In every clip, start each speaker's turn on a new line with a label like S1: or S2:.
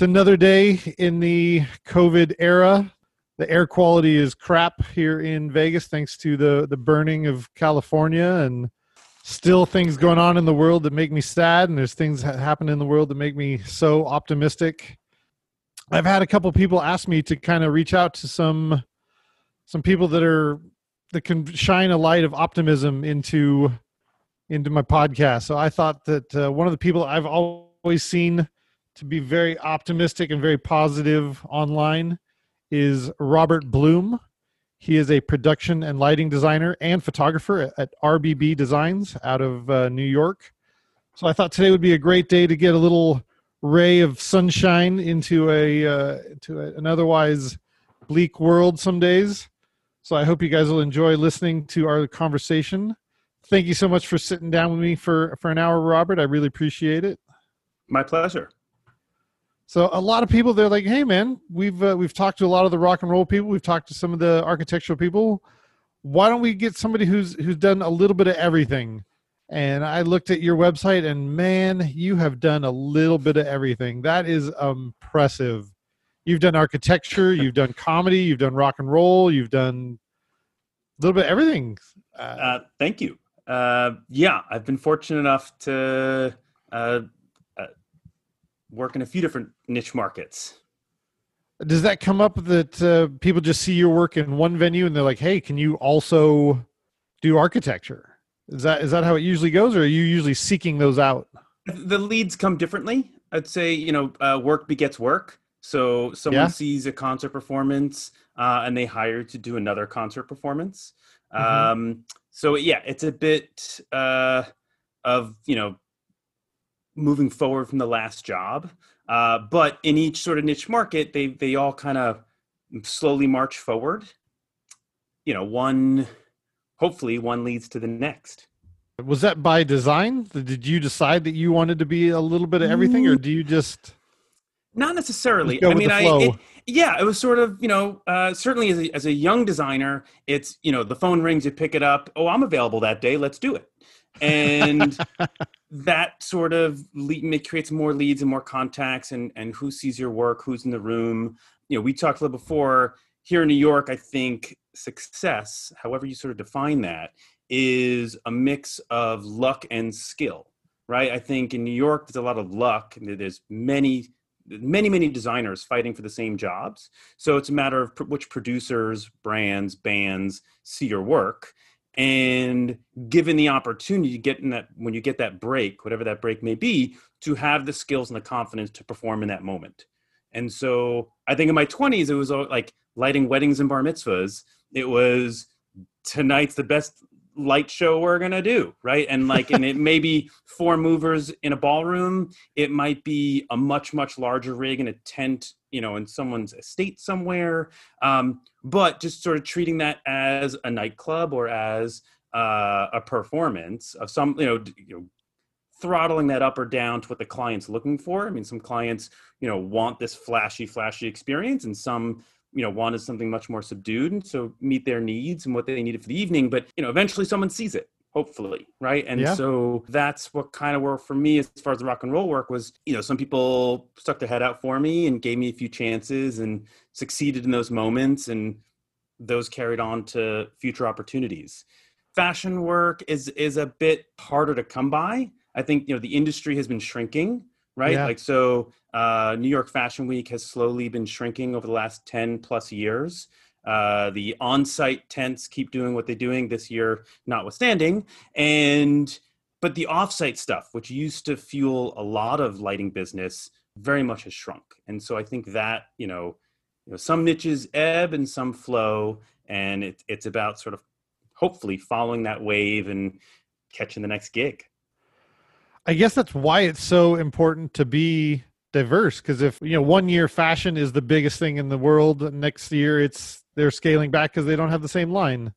S1: It's another day in the COVID era. The air quality is crap here in Vegas, thanks to the the burning of California, and still things going on in the world that make me sad. And there's things that happen in the world that make me so optimistic. I've had a couple people ask me to kind of reach out to some some people that are that can shine a light of optimism into into my podcast. So I thought that uh, one of the people I've always seen to be very optimistic and very positive online is Robert Bloom. He is a production and lighting designer and photographer at RBB Designs out of uh, New York. So I thought today would be a great day to get a little ray of sunshine into a uh, to an otherwise bleak world some days. So I hope you guys will enjoy listening to our conversation. Thank you so much for sitting down with me for for an hour, Robert. I really appreciate it.
S2: My pleasure.
S1: So a lot of people they're like, "Hey man, we've uh, we've talked to a lot of the rock and roll people, we've talked to some of the architectural people. Why don't we get somebody who's who's done a little bit of everything?" And I looked at your website and man, you have done a little bit of everything. That is impressive. You've done architecture, you've done comedy, you've done rock and roll, you've done a little bit of everything.
S2: Uh, uh, thank you. Uh, yeah, I've been fortunate enough to uh, work in a few different niche markets.
S1: Does that come up that uh, people just see your work in one venue and they're like, "Hey, can you also do architecture?" Is that is that how it usually goes, or are you usually seeking those out?
S2: The leads come differently. I'd say you know uh, work begets work. So someone yeah. sees a concert performance uh, and they hire to do another concert performance. Mm-hmm. Um, so yeah, it's a bit uh, of you know moving forward from the last job. Uh, but in each sort of niche market, they they all kind of slowly march forward. You know, one hopefully one leads to the next.
S1: Was that by design? Did you decide that you wanted to be a little bit of everything, or do you just?
S2: Not necessarily. I mean, I it, yeah, it was sort of you know uh, certainly as a, as a young designer, it's you know the phone rings, you pick it up. Oh, I'm available that day. Let's do it and that sort of lead, creates more leads and more contacts and and who sees your work who's in the room. You know we talked a little before here in new york i think success however you sort of define that is a mix of luck and skill right? I think in new york there's a lot of luck. There's many many many designers fighting for the same jobs. So it's a matter of which producers brands bands see your work and given the opportunity to get in that when you get that break whatever that break may be to have the skills and the confidence to perform in that moment. And so i think in my 20s it was like lighting weddings and bar mitzvahs. It was tonight's the best light show we're gonna do right? And like and it may be four movers in a ballroom. It might be a much much larger rig in a tent you know in someone's estate somewhere. Um, but just sort of treating that as a nightclub or as uh, a performance of some you know, you know throttling that up or down to what the client's looking for. I mean some clients you know want this flashy flashy experience and some you know wanted something much more subdued and so meet their needs and what they needed for the evening but you know eventually someone sees it hopefully right? And yeah. so that's what kind of worked for me as far as the rock and roll work was you know some people stuck their head out for me and gave me a few chances and succeeded in those moments and those carried on to future opportunities. Fashion work is is a bit harder to come by. I think you know the industry has been shrinking right yeah. like so uh, new york fashion week has slowly been shrinking over the last 10 plus years Uh, the on-site tents keep doing what they're doing this year, notwithstanding, and but the off-site stuff, which used to fuel a lot of lighting business, very much has shrunk. And so I think that you know, you know, some niches ebb and some flow, and it, it's about sort of hopefully following that wave and catching the next gig.
S1: I guess that's why it's so important to be diverse because if you know one year fashion is the biggest thing in the world next year it's they're scaling back because they don't have the same line.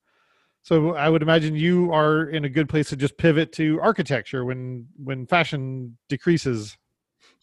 S1: So i would imagine you are in a good place to just pivot to architecture when when fashion decreases.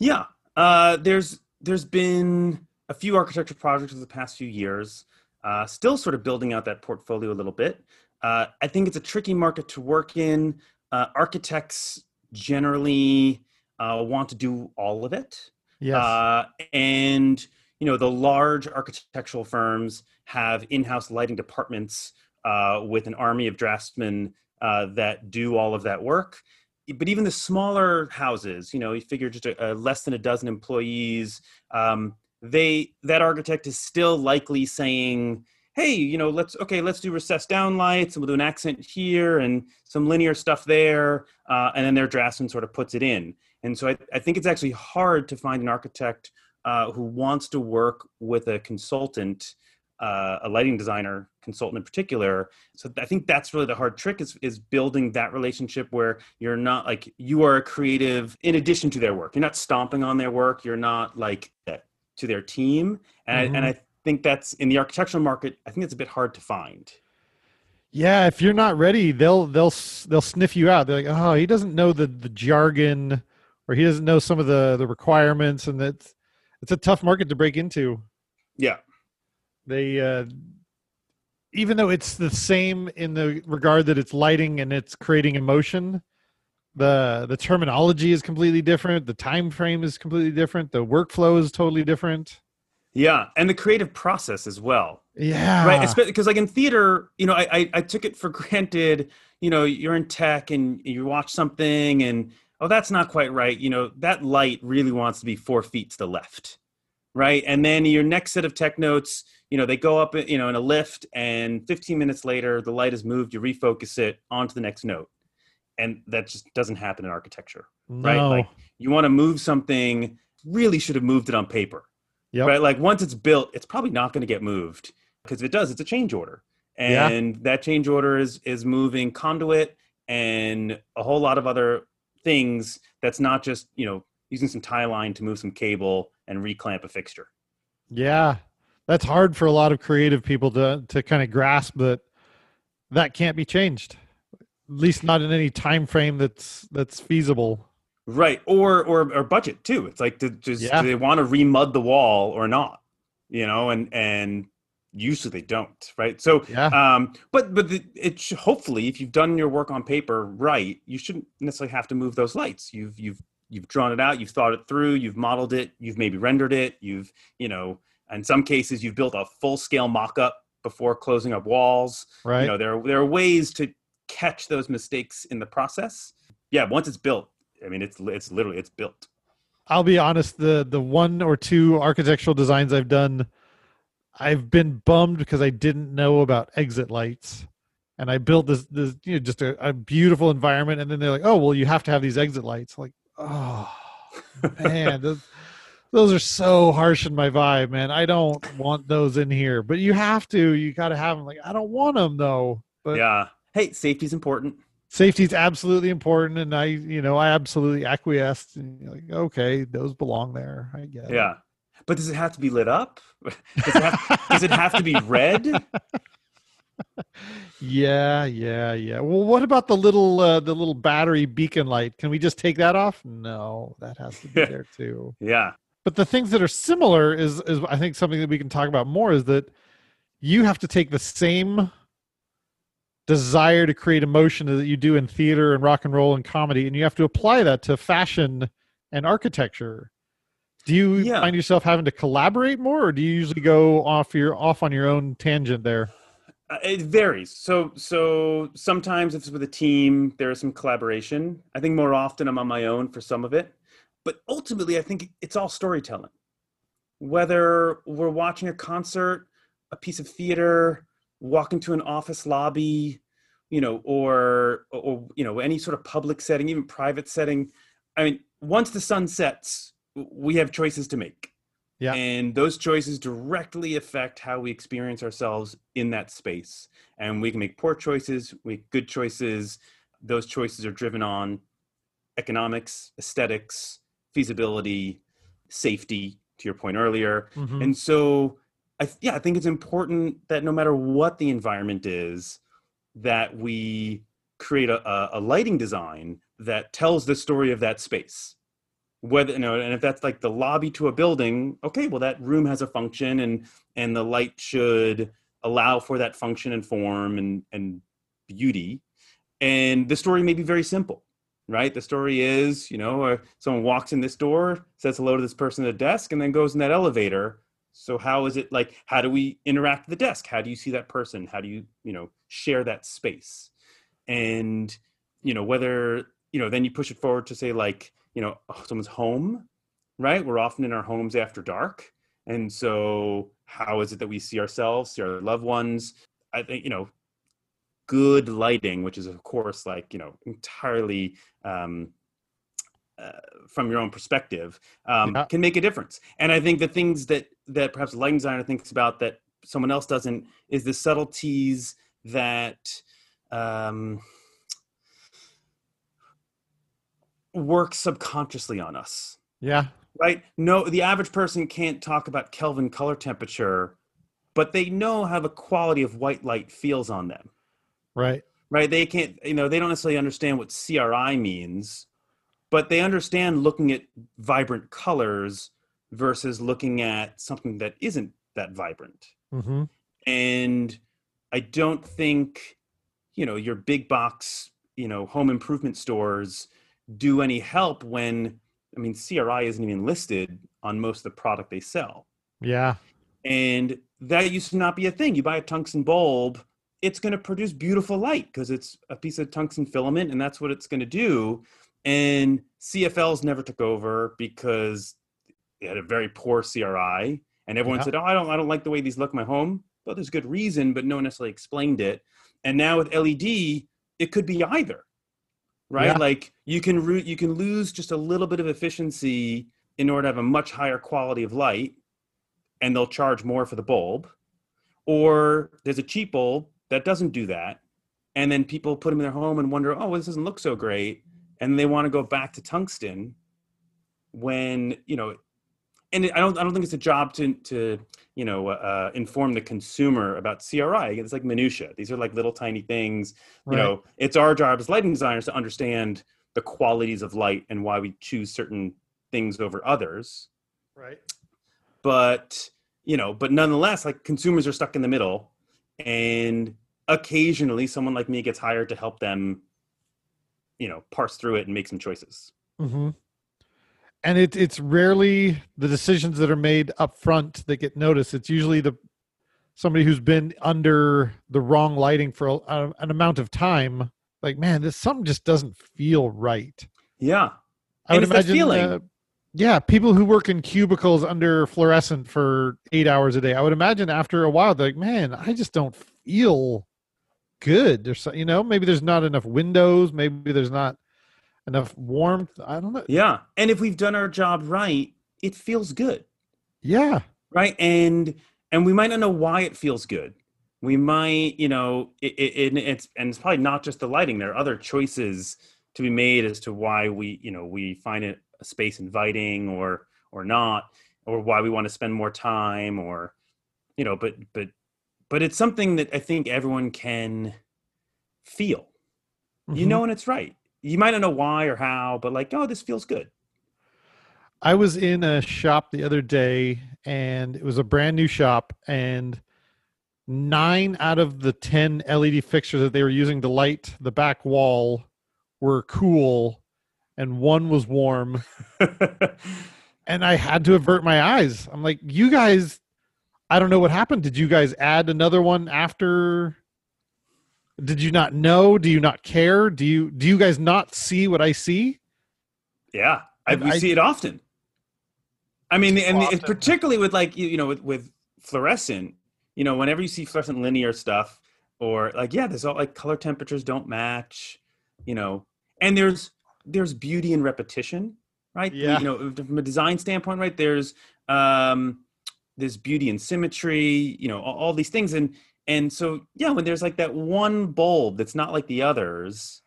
S2: Yeah uh, there's there's been a few architecture projects over the past few years uh, still sort of building out that portfolio a little bit. Uh, i think it's a tricky market to work in. Uh, architects generally uh, want to do all of it
S1: Yes. Uh,
S2: and you know the large architectural firms have in-house lighting departments uh, with an army of draftsmen uh, that do all of that work. But even the smaller houses, you know, you figure just a, a less than a dozen employees, um, they that architect is still likely saying, "Hey, you know, let's okay, let's do recessed down lights, and we'll do an accent here and some linear stuff there," uh, and then their draftsman sort of puts it in. And so I, I think it's actually hard to find an architect uh, who wants to work with a consultant, uh, a lighting designer consultant in particular. So I think that's really the hard trick is, is building that relationship where you're not like you are a creative in addition to their work. You're not stomping on their work. You're not like to their team. And, mm-hmm. I, and I think that's in the architectural market. I think it's a bit hard to find.
S1: Yeah, if you're not ready, they'll they'll they'll sniff you out. They're like, "Oh, he doesn't know the the jargon or he doesn't know some of the the requirements, and that's it's a tough market to break into.
S2: Yeah,
S1: they uh, even though it's the same in the regard that it's lighting and it's creating emotion the the terminology is completely different the time frame is completely different the workflow is totally different
S2: yeah and the creative process as well
S1: yeah
S2: right because like in theater you know I, I i took it for granted you know you're in tech and you watch something and oh, that's not quite right. You know, that light really wants to be four feet to the left, right? And then your next set of tech notes, you know, they go up, you know, in a lift, and 15 minutes later, the light is moved. You refocus it onto the next note, and that just doesn't happen in architecture,
S1: no.
S2: right? Like you want to move something, really should have moved it on paper,
S1: yep.
S2: right? Like once it's built, it's probably not going to get moved because if it does, it's a change order, and yeah. that change order is is moving conduit and a whole lot of other things that's not just you know using some tie line to move some cable and reclamp a fixture
S1: yeah that's hard for a lot of creative people to to kind of grasp that that can't be changed at least not in any time frame that's that's feasible
S2: right or or, or budget too. It's like to just yeah. do they want to remud the wall or not? You know and and usually they don't right? So
S1: yeah.
S2: um but but the, it should, hopefully if you've done your work on paper right you shouldn't necessarily have to move those lights. You've you've you've drawn it out you've thought it through you've modeled it you've maybe rendered it you've you know in some cases you've built a full scale mock-up before closing up walls.
S1: Right.
S2: you know there there are ways to catch those mistakes in the process. Yeah once it's built i mean it's it's literally it's built
S1: i'll be honest the the one or two architectural designs i've done I've been bummed because I didn't know about exit lights. And I built this, this you know, just a, a beautiful environment. And then they're like, oh, well, you have to have these exit lights. Like, oh, man, those, those are so harsh in my vibe, man. I don't want those in here, but you have to. You got to have them. Like, I don't want them though. But
S2: yeah. Hey, safety's important.
S1: Safety's absolutely important, and I, you know, I absolutely acquiesced. And like, okay, those belong there. I guess.
S2: Yeah. But does it have to be lit up? Does it have, does it have to be red?
S1: yeah, yeah, yeah. Well, what about the little uh, the little battery beacon light? Can we just take that off? No, that has to be there too.
S2: Yeah.
S1: But the things that are similar is is I think something that we can talk about more is that you have to take the same desire to create emotion that you do in theater and rock and roll and comedy and you have to apply that to fashion and architecture do you yeah. find yourself having to collaborate more, or do you usually go off your off on your own tangent there?
S2: Uh, it varies. So so sometimes if it's with a team, there is some collaboration. I think more often I'm on my own for some of it, but ultimately I think it's all storytelling. Whether we're watching a concert a piece of theater, walk into an office lobby, you know, or or you know, any sort of public setting, even private setting. I mean, once the sun sets, we have choices to make. Yeah. And those choices directly affect how we experience ourselves in that space. And we can make poor choices, make good choices. Those choices are driven on economics, aesthetics, feasibility, safety, to your point earlier. Mm-hmm. And so, I, yeah, I think it's important that no matter what the environment is, that we create a, a lighting design that tells the story of that space. Whether you know, and if that's like the lobby to a building, okay, well that room has a function, and and the light should allow for that function and form and and beauty. And the story may be very simple right? The story is, you know, uh, someone walks in this door, says hello to this person at the desk, and then goes in that elevator. So how is it like? How do we interact with the desk? How do you see that person? How do you, you know, share that space? And you know, whether you know, then you push it forward to say like, you know, oh, someone's home, right? We're often in our homes after dark, and so how is it that we see ourselves, see our loved ones? I think you know good lighting, which is of course like you know entirely um, uh, from your own perspective, um, yeah. can make a difference. And I think the things that that perhaps a lighting designer thinks about that someone else doesn't is the subtleties that um, work subconsciously on us.
S1: Yeah.
S2: Right. No, the average person can't talk about Kelvin color temperature, but they know how the quality of white light feels on them.
S1: Right.
S2: Right. They can't, you know, they don't necessarily understand what CRI means, but they understand looking at vibrant colors versus looking at something that isn't that vibrant. Mm-hmm. And I don't think, you know, your big box, you know, home improvement stores do any help when, I mean, CRI isn't even listed on most of the product they sell.
S1: Yeah.
S2: And that used to not be a thing. You buy a tungsten bulb it's going to produce beautiful light because it's a piece of tungsten filament and that's what it's going to do and cfls never took over because they had a very poor cri and everyone yeah. said oh i don't i don't like the way these look in my home well there's good reason but no one necessarily explained it and now with led it could be either right yeah. like you can root you can lose just a little bit of efficiency in order to have a much higher quality of light and they'll charge more for the bulb or there's a cheap bulb that doesn't do that and then people put them in their home and wonder oh well, this doesn't look so great and they want to go back to tungsten when you know and i don't i don't think it's a job to to you know uh, inform the consumer about cri it's like minutia these are like little tiny things. Right. you know it's our job as lighting designers to understand the qualities of light and why we choose certain things over others.
S1: Right.
S2: But you know but nonetheless like consumers are stuck in the middle. And occasionally someone like me gets hired to help them you know parse through it and make some choices.
S1: Mm-hmm. And it, it's rarely the decisions that are made up front that get noticed it's usually the somebody who's been under the wrong lighting for a, an amount of time like man this something just doesn't feel right
S2: yeah
S1: i and would imagine uh, yeah people who work in cubicles under fluorescent for eight hours a day i would imagine after a while they're like man i just don't feel good. There's you know maybe there's not enough windows. Maybe there's not enough warmth. I don't know.
S2: Yeah, and if we've done our job right, it feels good.
S1: Yeah.
S2: Right, and and we might not know why it feels good. We might, you know, it, it, it's and it's probably not just the lighting. There are other choices to be made as to why we, you know, we find it a space inviting or or not, or why we want to spend more time, or you know, but but but it's something that I think everyone can feel. Mm-hmm. You know, and it's right. You might not know why or how, but like, oh, this feels good.
S1: I was in a shop the other day and it was a brand new shop and nine out of the 10 LED fixtures that they were using to light the back wall were cool and one was warm. and I had to avert my eyes. I'm like, you guys I don't know what happened. Did you guys add another one after? Did you not know? Do you not care? Do you do you guys not see what I see?
S2: Yeah, I, we I, see it often. I mean, and often. particularly with like you, you know with, with fluorescent, you know, whenever you see fluorescent linear stuff, or like, yeah, there's all like color temperatures don't match, you know, and there's there's beauty in repetition, right?
S1: Yeah.
S2: You know, from a design standpoint, right? There's um, there's beauty and symmetry, you know, all, all these things, and and so yeah, when there's like that one bulb that's not like the others,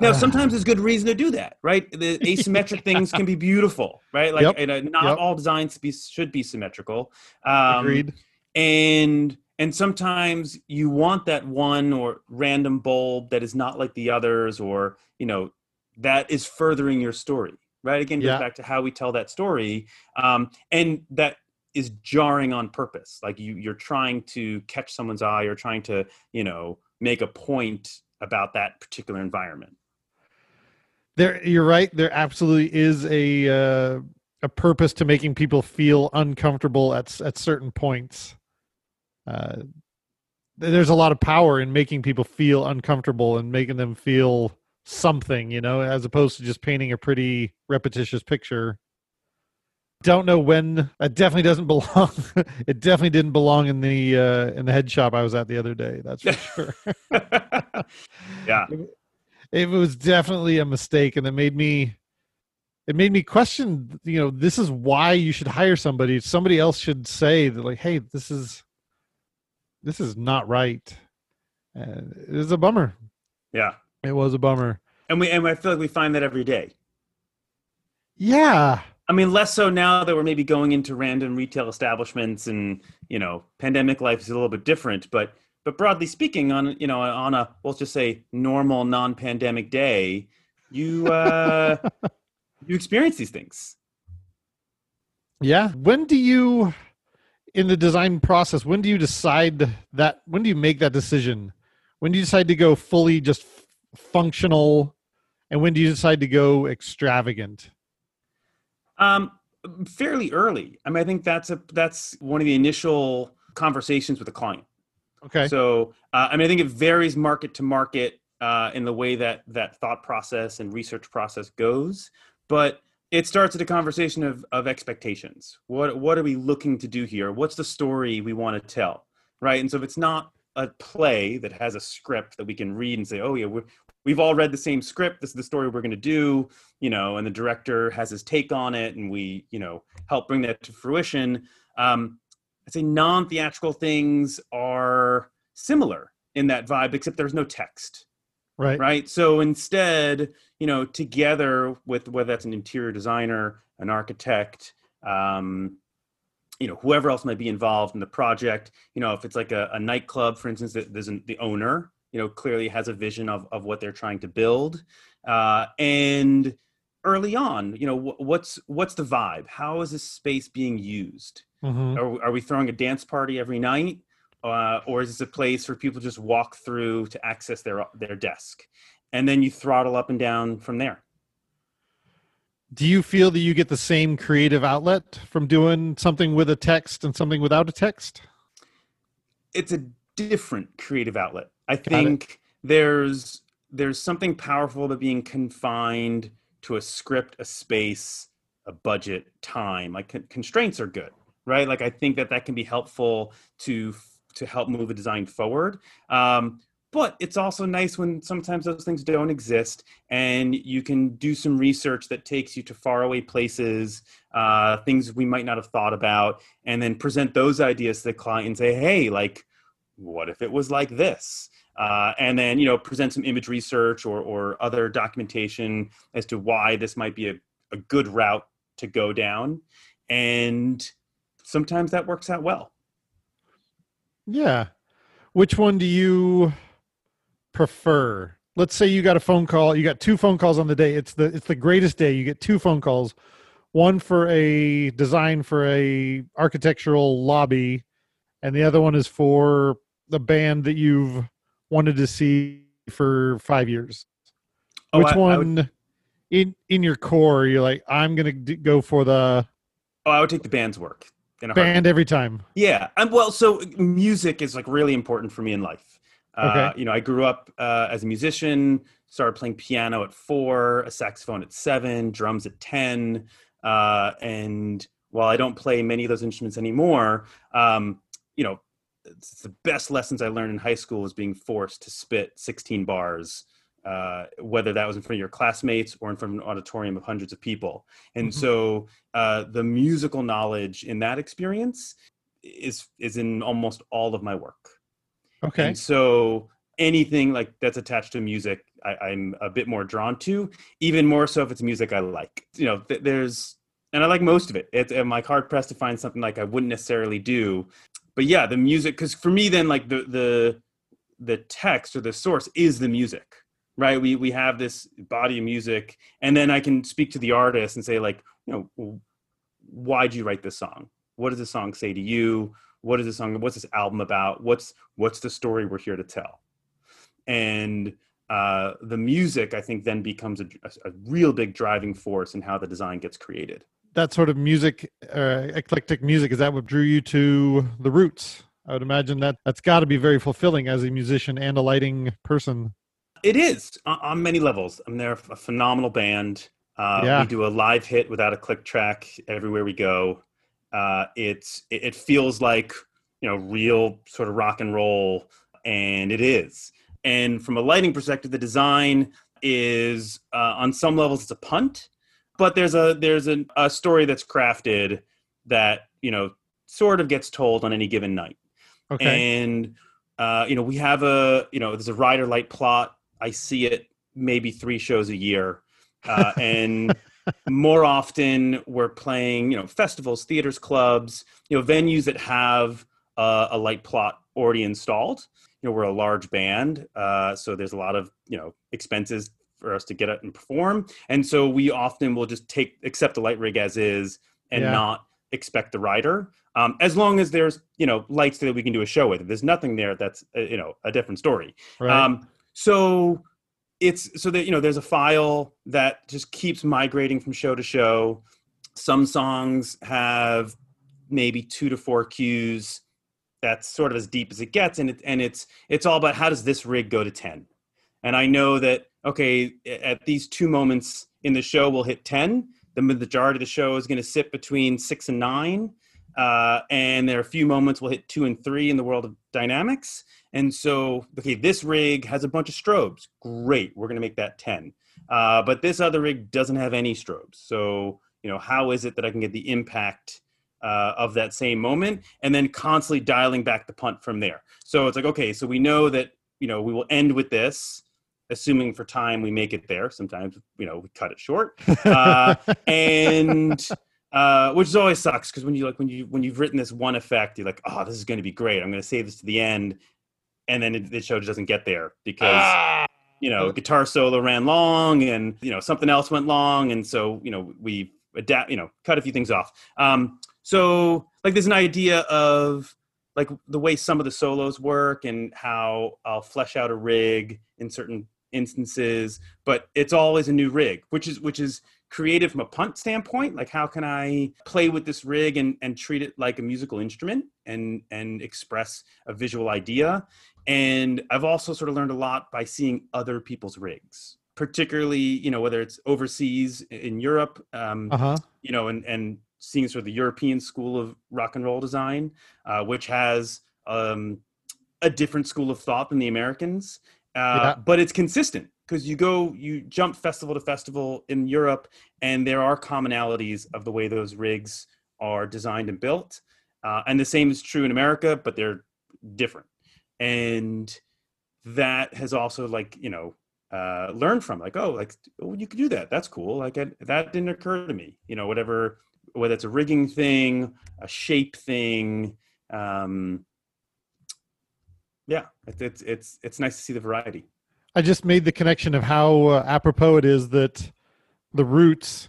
S2: now, sometimes there's good reason to do that, right? The asymmetric things can be beautiful, right? Like,
S1: Yep.
S2: uh, not
S1: Yep.
S2: all designs be, should be symmetrical. Um,
S1: Agreed.
S2: And and sometimes you want that one or random bulb that is not like the others, or you know, that is furthering your story, right? Again, goes
S1: Yeah.
S2: back to how we tell that story, um, and that is jarring on purpose. Like you, you're trying to catch someone's eye, you're trying to, you know, make a point about that particular environment.
S1: There, you're right. There absolutely is a uh, a purpose to making people feel uncomfortable at at certain points. Uh, there's a lot of power in making people feel uncomfortable and making them feel something, you know, as opposed to just painting a pretty repetitious picture. Don't know when. It definitely doesn't belong. it definitely didn't belong in the uh, in the head shop I was at the other day. That's for sure.
S2: yeah.
S1: it was definitely a mistake and it made me it made me question you know this is why you should hire somebody somebody else should say that like hey this is this is not right and it was a bummer
S2: Yeah.
S1: it was a bummer
S2: And we and I feel like we find that every day.
S1: yeah
S2: I mean, less so now that we're maybe going into random retail establishments and, you know, pandemic life is a little bit different, but but broadly speaking on, you know, on a let's just say normal non-pandemic day, you uh you experience these things.
S1: yeah. When do you in the design process when do you decide that when do you make that decision? When do you decide to go fully just functional? And when do you decide to go extravagant
S2: Um, fairly early. I mean, I think that's a that's one of the initial conversations with the client.
S1: okay
S2: So, uh, I mean, I think it varies market to market uh, in the way that that thought process and research process goes, but it starts at a conversation of of expectations. What what are we looking to do here? What's the story we want to tell, right? And so, if it's not a play that has a script that we can read and say, oh yeah, we're, we've all read the same script. This is the story we're going to do, you know, and the director has his take on it, and we, you know, help bring that to fruition. Um, I'd say non-theatrical things are similar in that vibe, except there's no text,
S1: right
S2: right? So instead, you know, together with whether that's an interior designer, an architect, um, you know, whoever else might be involved in the project, you know, if it's like a, a nightclub, for instance, that there's an, the owner, you know, clearly has a vision of, of what they're trying to build. Uh, and early on, you know, wh- what's, what's the vibe? How is this space being used?
S1: Mhm.
S2: Are, are we throwing a dance party every night? Uh, or is this a place for people just walk through to access their their desk? And then you throttle up and down from there.
S1: Do you feel that you get the same creative outlet from doing something with a text and something without a text?
S2: It's a different creative outlet. I think there's there's something powerful about being confined to a script, a space, a budget, time. Like con- constraints are good, right? Like I think that that can be helpful to to help move a design forward. Um, but it's also nice when sometimes those things don't exist and you can do some research that takes you to faraway places uh, things we might not have thought about and then present those ideas to the client and say hey like what if it was like this uh, and then you know present some image research or, or other documentation as to why this might be a, a good route to go down and sometimes that works out well
S1: Yeah. Which one do you prefer? Let's say you got a phone call, you got two phone calls on the day. It's the it's the greatest day. You get two phone calls. One for a design for a architectural lobby and the other one is for the band that you've wanted to see for 5 years.
S2: Oh,
S1: Which
S2: I- I
S1: one
S2: would-
S1: in in your core you're like I'm going to go for the
S2: oh i would take the band's work a heartbeat.
S1: band every time.
S2: Yeah, and well, so music is like really important for me in life. Uh,
S1: Okay.
S2: You know, I grew up uh, as a musician. Started playing piano at four, a saxophone at seven, drums at ten, uh, and while I don't play many of those instruments anymore, um, you know, it's the best lessons I learned in high school was being forced to spit 16 bars, uh, whether that was in front of your classmates or in front of an auditorium of hundreds of people. And mm-hmm. so uh, the musical knowledge in that experience is is in almost all of my work.
S1: Okay.
S2: And so anything like that's attached to music, I, am a bit more drawn to. Even more so if it's music I like. You know, th- there's and I like most of it. It's I'm like hard pressed to find something like I wouldn't necessarily do. But yeah, the music because for me then like the the the text or the source is the music right? We we have this body of music and then i can speak to the artist and say like you know why'd you write this song? What does the song say to you? What is this song what's this album about? What's what's the story we're here to tell? And uh, the music i think then becomes a, a, real big driving force in how the design gets created
S1: that sort of music uh, eclectic music is that what drew you to the roots? I would imagine that that's got to be very fulfilling as a musician and a lighting person.
S2: It is on many levels. I mean, they're a phenomenal band. Uh, yeah. we do a live hit without a click track everywhere we go. Uh, it's it feels like you know real sort of rock and roll, and it is. And from a lighting perspective, the design is uh, on some levels it's a punt, but there's a there's a, a story that's crafted that you know sort of gets told on any given night. Okay. And uh, you know we have a you know there's a rider light plot. I see it maybe three shows a year, uh, and more often we're playing you know festivals theaters clubs you know venues that have uh, a light plot already installed you know we're a large band uh, so there's a lot of you know expenses for us to get it and perform. And so we often will just take accept the light rig as is and yeah. not expect the rider. Um, as long as there's you know lights that we can do a show with. If there's nothing there that's uh, you know a different story. Right. um, so it's so that you know there's a file that just keeps migrating from show to show. Some songs have maybe two to four cues. That's sort of as deep as it gets and it, and it's it's all about how does this rig go to 10 and i know that okay at these two moments in the show we'll hit 10 the majority of the show is going to sit between six and nine uh, and there are a few moments we'll hit two and three in the world of dynamics and so, okay, this rig has a bunch of strobes. Great, we're going to make that 10. Uh, but this other rig doesn't have any strobes. So, you know, how is it that I can get the impact uh, of that same moment and then constantly dialing back the punt from there? So it's like, okay, so we know that, you know, we will end with this assuming for time we make it there. Sometimes, you know, we cut it short. Uh, and uh, which always sucks because when you like when you when you've written this one effect, you're like, oh, this is going to be great. I'm going to save this to the end, and then it, the show just doesn't get there because ah! you know guitar solo ran long and you know something else went long and so you know we adapt you know cut a few things off um so like there's an idea of like the way some of the solos work and how i'll flesh out a rig in certain instances but it's always a new rig which is which is creative from a punt standpoint. Like how can i play with this rig and and treat it like a musical instrument and and express a visual idea? And I've also sort of learned a lot by seeing other people's rigs, particularly, you know, whether it's overseas in Europe, um, uh-huh. you know, and, and seeing sort of the European school of rock and roll design, uh, which has um, a different school of thought than the Americans, uh, yeah. but it's consistent because you go, you jump festival to festival in Europe, and there are commonalities of the way those rigs are designed and built. Uh, and the same is true in America, but they're different and that has also like you know uh, learned from like oh like oh, you could do that that's cool like I, that didn't occur to me you know whatever whether it's a rigging thing a shape thing um yeah it's it's it's nice to see the variety.
S1: I just made the connection of how uh, apropos it is that the roots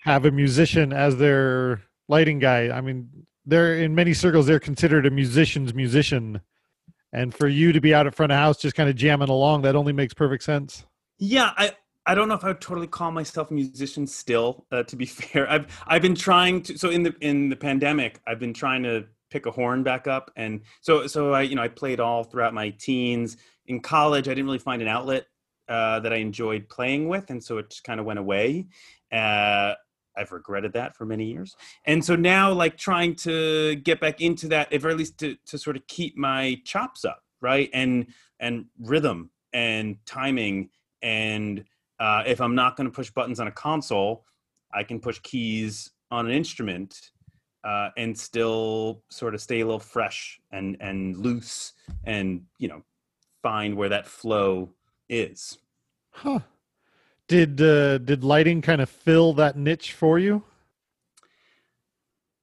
S1: have a musician as their lighting guy. I mean they're in many circles they're considered a musician's musician. And for you to be out at front of house just kind of jamming along that only makes perfect sense.
S2: Yeah i i don't know if i would totally call myself a musician still uh, to be fair. I've i've been trying to so in the in the pandemic i've been trying to pick a horn back up and so so i you know i played all throughout my teens in college i didn't really find an outlet uh, that i enjoyed playing with and so it just kind of went away uh, I've regretted that for many years. And so now, like trying to get back into that, if or at least to to sort of keep my chops up, right, and and rhythm and timing, and uh, if I'm not going to push buttons on a console, I can push keys on an instrument uh, and still sort of stay a little fresh and and loose, and you know, find where that flow is.
S1: Huh. Did uh, did lighting kind of fill that niche for you?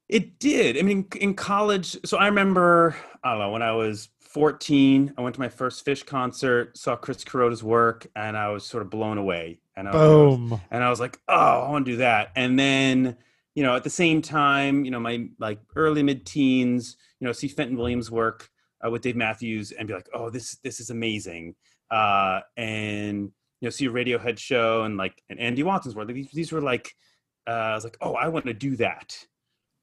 S2: It did. I mean, in college, so I remember, I don't know, when I was 14, I went to my first Phish concert, saw Chris Kuroda's work, and I was sort of blown away. And I
S1: was, Boom.
S2: And I was like, oh, I want to do that. And then, you know, at the same time, you know, my like early mid teens, you know, see Fenton Williams' work uh, with Dave Matthews and be like, oh, this this is amazing. Uh, and you know, see a Radiohead show and like and Andy Watson's work. These, these were like, uh, I was like, oh, I want to do that,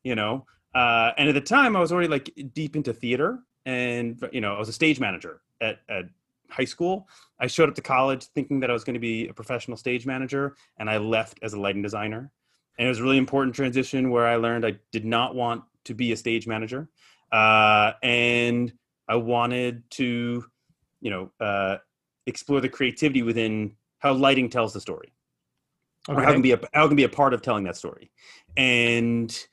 S2: you know. Uh, and at the time, I was already like deep into theater, and you know, I was a stage manager at at high school. I showed up to college thinking that I was going to be a professional stage manager, and I left as a lighting designer. And it was a really important transition where I learned I did not want to be a stage manager, uh, and I wanted to, you know, uh, explore the creativity within how lighting tells the story okay. or how can be a how can be a part of telling that story and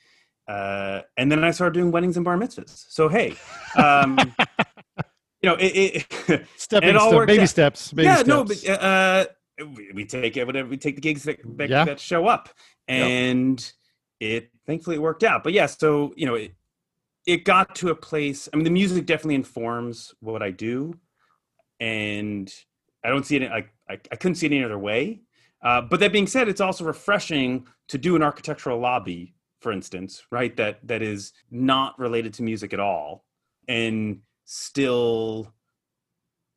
S2: uh, and then I started doing weddings and bar mitzvahs. So hey, um, you know, it,
S1: it stepping it all step, baby out. steps. Baby
S2: yeah,
S1: steps.
S2: no, but uh, we, we, take it whatever we take the gigs that that, yeah. that show up, and yep. it thankfully it worked out. But yeah, so you know, it it got to a place. I mean, the music definitely informs what I do, and I don't see it. I, I, I couldn't see it any other way. Uh, but that being said, it's also refreshing to do an architectural lobby, for instance, right? That that is not related to music at all, and still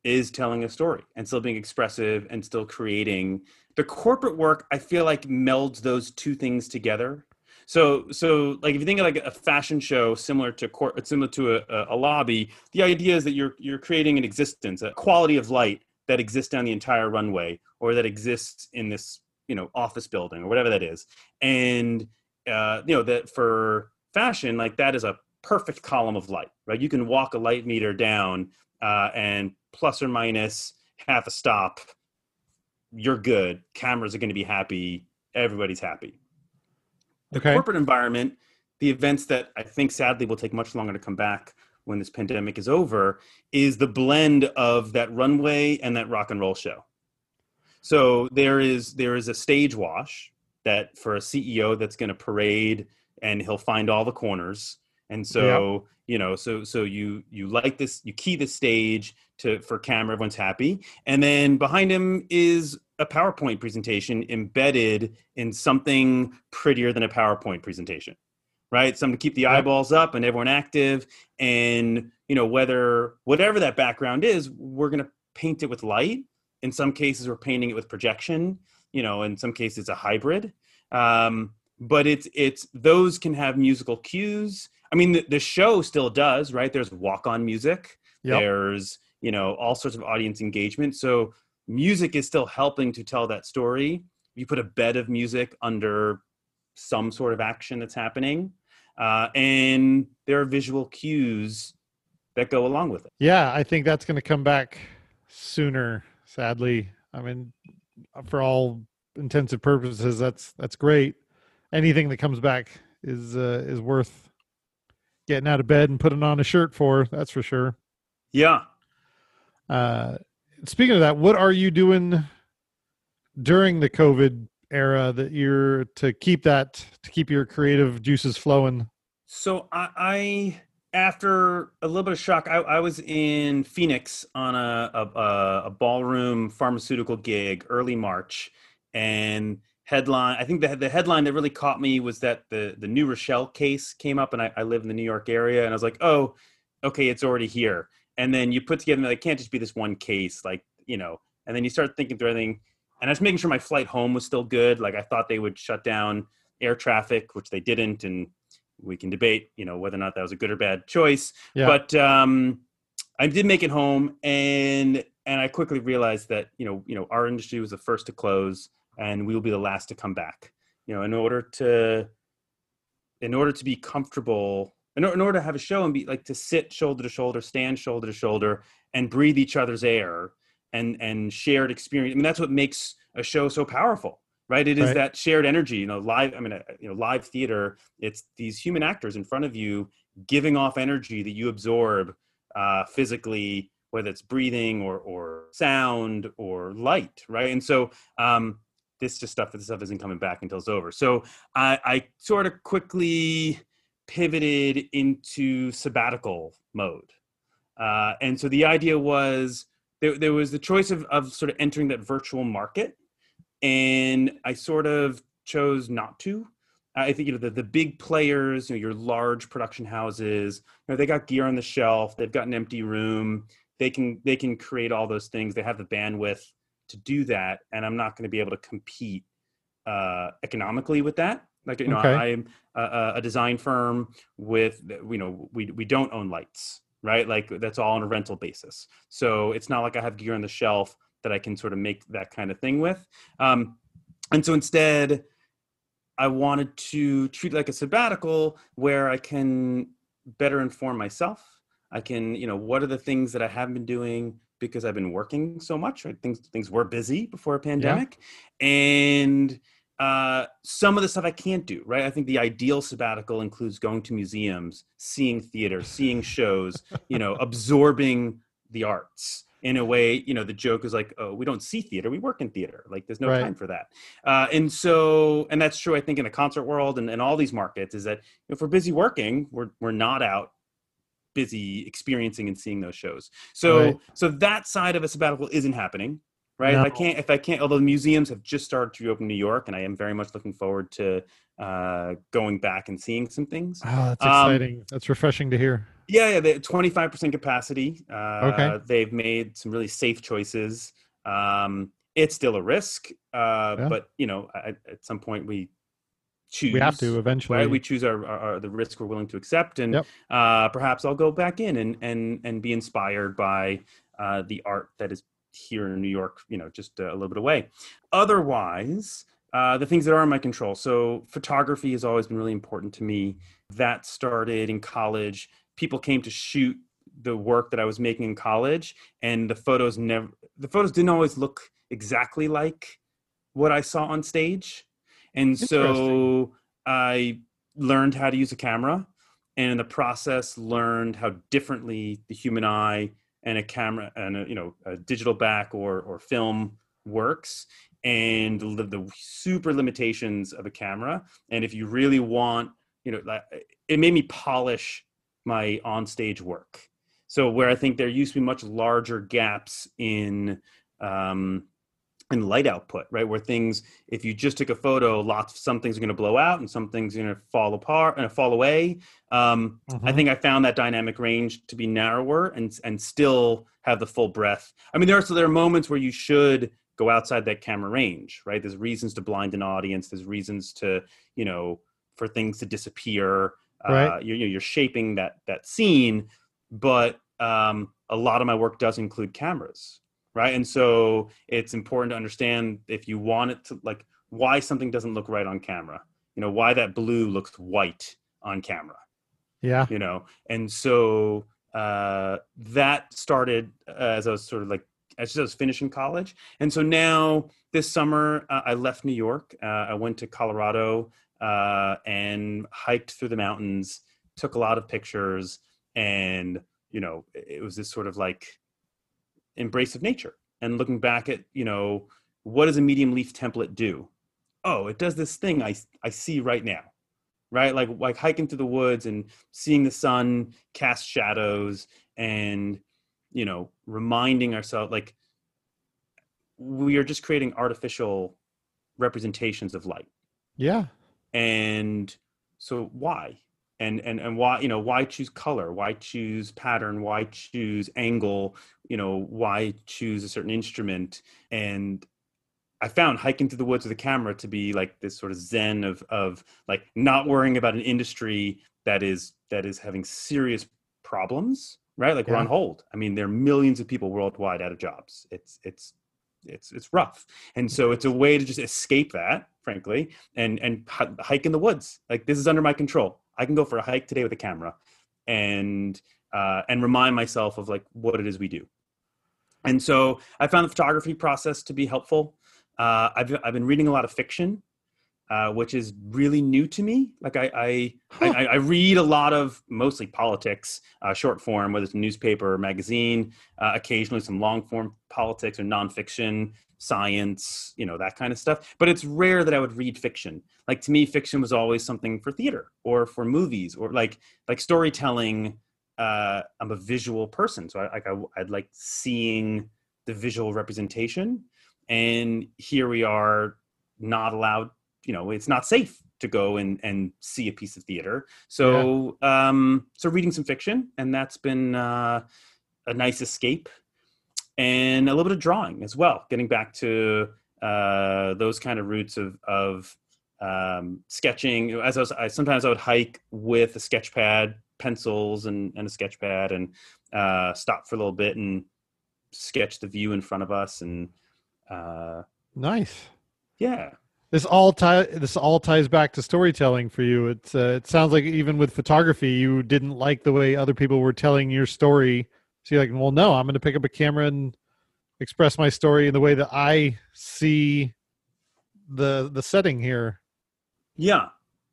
S2: is telling a story and still being expressive and still creating the corporate work i feel like melds those two things together. So so like if you think of like a fashion show similar to cor- similar to a, a lobby, the idea is that you're you're creating an existence, a quality of light that exists down the entire runway or that exists in this you know office building or whatever that is. And uh, you know that for fashion like that is a perfect column of light right? You can walk a light meter down uh, and plus or minus half a stop you're good cameras are going to be happy everybody's happy the okay. corporate environment, the events that I think sadly will take much longer to come back when this pandemic is over, is the blend of that runway and that rock and roll show. So there is there is a stage wash that for a CEO that's going to parade and he'll find all the corners. And so yep. you know, so so you you like this, you key the stage to for camera, everyone's happy, and then behind him is a PowerPoint presentation embedded in something prettier than a PowerPoint presentation, right? Something to keep the eyeballs up and everyone active. And, you know, whether, whatever that background is, we're going to paint it with light. In some cases, we're painting it with projection, you know, in some cases, a hybrid. Um, but it's, it's, those can have musical cues. I mean, the, the show still does, right? There's walk on music, yep. there's, you know, all sorts of audience engagement. So, music is still helping to tell that story. You put a bed of music under some sort of action that's happening, uh, and there are visual cues that go along with it.
S1: Yeah, I think that's going to come back sooner. Sadly, I mean, for all intensive purposes, that's that's great. Anything that comes back is uh, is worth getting out of bed and putting on a shirt for. That's for sure.
S2: Yeah.
S1: Uh, speaking of that, what are you doing during the COVID era that you're to keep that to keep your creative juices flowing?
S2: So I, I after a little bit of shock, I, I was in Phoenix on a, a, a ballroom pharmaceutical gig early March, and headline. I think the the headline that really caught me was that the the New Rochelle case came up, and I, I live in the New York area, and I was like, oh, okay, it's already here and then you put together like can't just be this one case like you know and then you start thinking through everything. And i was making sure my flight home was still good. Like i thought they would shut down air traffic which they didn't and we can debate you know whether or not that was a good or bad choice. Yeah. but um i did make it home and and i quickly realized that you know you know our industry was the first to close and we will be the last to come back. You know in order to in order to be comfortable in, in order to have a show and be like to sit shoulder to shoulder stand shoulder to shoulder and breathe each other's air and and shared experience i mean that's what makes a show so powerful right? It is right. that shared energy you know live i mean uh, you know live theater it's these human actors in front of you giving off energy that you absorb uh, physically whether it's breathing or or sound or light right? And so um this just stuff this stuff isn't coming back until it's over. So i i sort of quickly pivoted into sabbatical mode uh, and so the idea was there, there was the choice of, of sort of entering that virtual market and I sort of chose not to. I think you know the, the big players, you know, your large production houses, you know, they got gear on the shelf, they've got an empty room, they can they can create all those things, they have the bandwidth to do that, and I'm not going to be able to compete uh, economically with that. Like you know, okay. I'm a, a design firm with you know we we don't own lights, right? Like that's all on a rental basis. So it's not like I have gear on the shelf that I can sort of make that kind of thing with. Um, and so instead, I wanted to treat like a sabbatical where I can better inform myself. I can, you know, what are the things that I haven't been doing because I've been working so much, right? Things things were busy before a pandemic. Yeah. And uh, some of the stuff I can't do, right? I think the ideal sabbatical includes going to museums, seeing theater, seeing shows, you know, absorbing the arts in a way you know the joke is like oh we don't see theater we work in theater like there's no right. time for that uh, and so and that's true i think in the concert world and, and all these markets is that if we're busy working we're, we're not out busy experiencing and seeing those shows so right. so that side of a sabbatical isn't happening right no. if i can't if i can't although the museums have just started to reopen new york and i am very much looking forward to uh, going back and seeing some things
S1: oh that's um, exciting um, that's refreshing to hear
S2: yeah, yeah, twenty five percent capacity. Uh, okay, they've made some really safe choices. Um, it's still a risk, uh, yeah. but you know, at, at, some point we choose.
S1: We have to eventually.
S2: Right? We choose our, our, our, the risk we're willing to accept, and yep. uh, perhaps I'll go back in and and and be inspired by uh, the art that is here in New York. You know, just a little bit away. Otherwise, uh, the things that are in my control. So photography has always been really important to me. That started in college people came to shoot the work that I was making in college, and the photos never the photos didn't always look exactly like what I saw on stage, and so I learned how to use a camera, and in the process learned how differently the human eye and a camera and a, you know a digital back or or film works and the, the super limitations of a camera and if you really want you know it made me polish my on-stage work. So where I think there used to be much larger gaps in um, in light output, right? Where things, if you just took a photo, lots some things are going to blow out and some things are going to fall apart and fall away. Um, mm-hmm. I think I found that dynamic range to be narrower and and still have the full breadth. I mean, there are so there are moments where you should go outside that camera range, right? There's reasons to blind an audience. There's reasons to you know for things to disappear right. Uh, you're, you're shaping that that scene but um, a lot of my work does include cameras right and so it's important to understand if you want it to like why something doesn't look right on camera you know why that blue looks white on camera
S1: yeah
S2: you know and so uh, that started as i was sort of like as I was finishing college. And so now this summer, uh, I left New York. Uh, I went to Colorado uh, and hiked through the mountains, took a lot of pictures, and you know, it was this sort of like embrace of nature. And looking back at, you know, what does a medium leaf template do? Oh, it does this thing I I see right now. Right? Like like hiking through the woods and seeing the sun cast shadows and you know, reminding ourselves like we are just creating artificial representations of light.
S1: Yeah
S2: and so why and and and why you know why choose color? Why choose pattern? Why choose angle? You know why choose a certain instrument? And i found hiking through the woods with a camera to be like this sort of zen of of like not worrying about an industry that is that is having serious problems right? Like yeah. we're on hold. I mean there are millions of people worldwide out of jobs. It's it's it's it's rough. And so it's a way to just escape that frankly and and hike in the woods. Like this is under my control i can go for a hike today with a camera and uh, and remind myself of like what it is we do. And so i found the photography process to be helpful. Uh, I've, I've been reading a lot of fiction uh, which is really new to me. Like I, I, huh. I, I, read a lot of mostly politics, uh, short form, whether it's a newspaper or magazine, uh, occasionally some long form politics or nonfiction, science, you know, that kind of stuff. But it's rare that I would read fiction. Like to me, fiction was always something for theater or for movies or like, like storytelling. Uh, I'm a visual person. So I, like, I, I'd like seeing the visual representation. And here we are not allowed you know it's not safe to go and and see a piece of theater. So yeah. um so reading some fiction and that's been uh a nice escape and a little bit of drawing as well getting back to uh those kind of roots of of um sketching. As I was I sometimes I would hike with a sketch pad pencils and and a sketch pad and uh stop for a little bit and sketch the view in front of us and uh
S1: nice.
S2: Yeah
S1: this all tie this all ties back to storytelling for you. It's uh, it sounds like even with photography, you didn't like the way other people were telling your story. So you're like, well, no, I'm going to pick up a camera and express my story in the way that I see the the setting here.
S2: Yeah,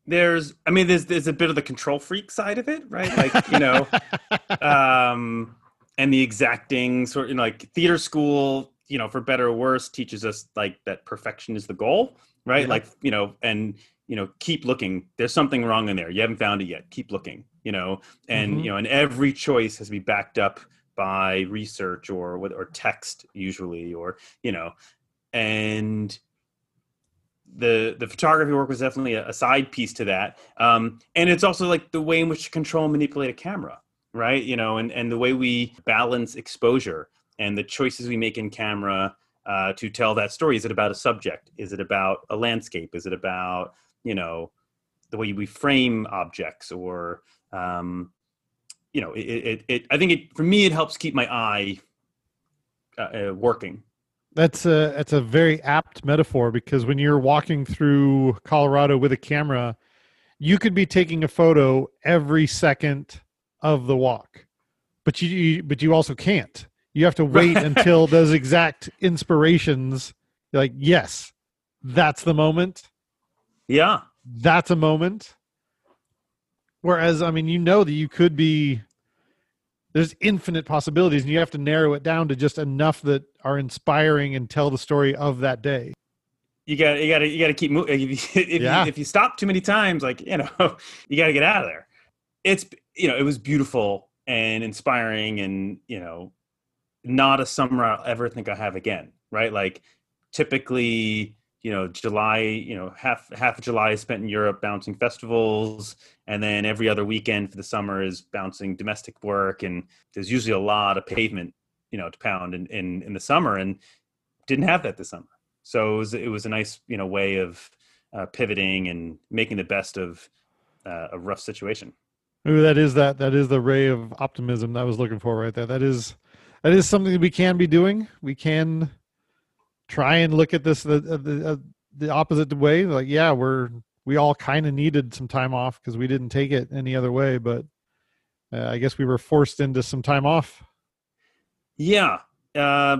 S2: there's I mean, there's there's a bit of the control freak side of it, right? Like you know, um, and the exacting sort of you know, like theater school you know for better or worse teaches us like that perfection is the goal right? Yeah. Like, you know, and you know, keep looking. There's something wrong in there. You haven't found it yet. Keep looking, you know, and mm-hmm. you know, and every choice has to be backed up by research or or text usually, or you know, and the the photography work was definitely a, a side piece to that. Um, and it's also like the way in which to control and manipulate a camera, right? You know, and and the way we balance exposure and the choices we make in camera uh, to tell that story? Is it about a subject? Is it about a landscape? Is it about you know the way we frame objects or um, you know it, it, it, I think it for me it helps keep my eye uh, uh, working.
S1: That's a that's a very apt metaphor because when you're walking through Colorado with a camera, you could be taking a photo every second of the walk, but you but you also can't you have to wait until those exact inspirations. like, yes, that's the moment.
S2: Yeah,
S1: that's a moment. Whereas, I mean, you know that you could be. There's infinite possibilities, and you have to narrow it down to just enough that are inspiring and tell the story of that day
S2: you got you got to you got to keep moving. If, if, yeah. you, if you stop too many times, like you know, you got to get out of there. It's you know, it was beautiful and inspiring, and you know, not a summer I'll ever think I have again, right? Like typically, you know, July, you know, half half of July is spent in Europe bouncing festivals, and then every other weekend for the summer is bouncing domestic work, and there's usually a lot of pavement, you know, to pound in in, in the summer, and didn't have that this summer. So it was it was a nice you know way of uh, pivoting and making the best of uh, a rough situation.
S1: Ooh, that is that that is the ray of optimism that I was looking for right there. That is that is something that we can be doing. We can try and look at this the the, uh, the opposite way. Like, yeah, we're we all kind of needed some time off because we didn't take it any other way. But uh, I guess we were forced into some time off.
S2: Yeah, uh,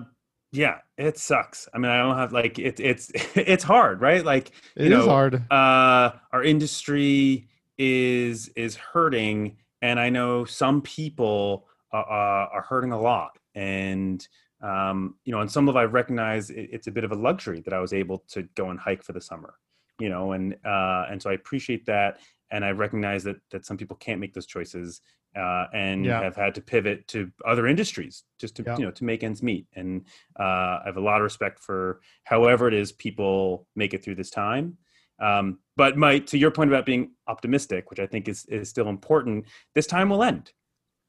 S2: yeah, it sucks. I mean, I don't have like it, it's it's hard, right? Like
S1: you it know, is hard.
S2: Uh, our industry is is hurting, and I know some people uh, are hurting a lot and um, you know, and some of I recognize it, it's a bit of a luxury that I was able to go and hike for the summer, you know, and uh, and so I appreciate that, and I recognize that that some people can't make those choices uh, and yeah. have had to pivot to other industries just to yeah. you know to make ends meet, and uh, I have a lot of respect for however it is people make it through this time. Um, but my to your point about being optimistic, which I think is is still important, this time will end,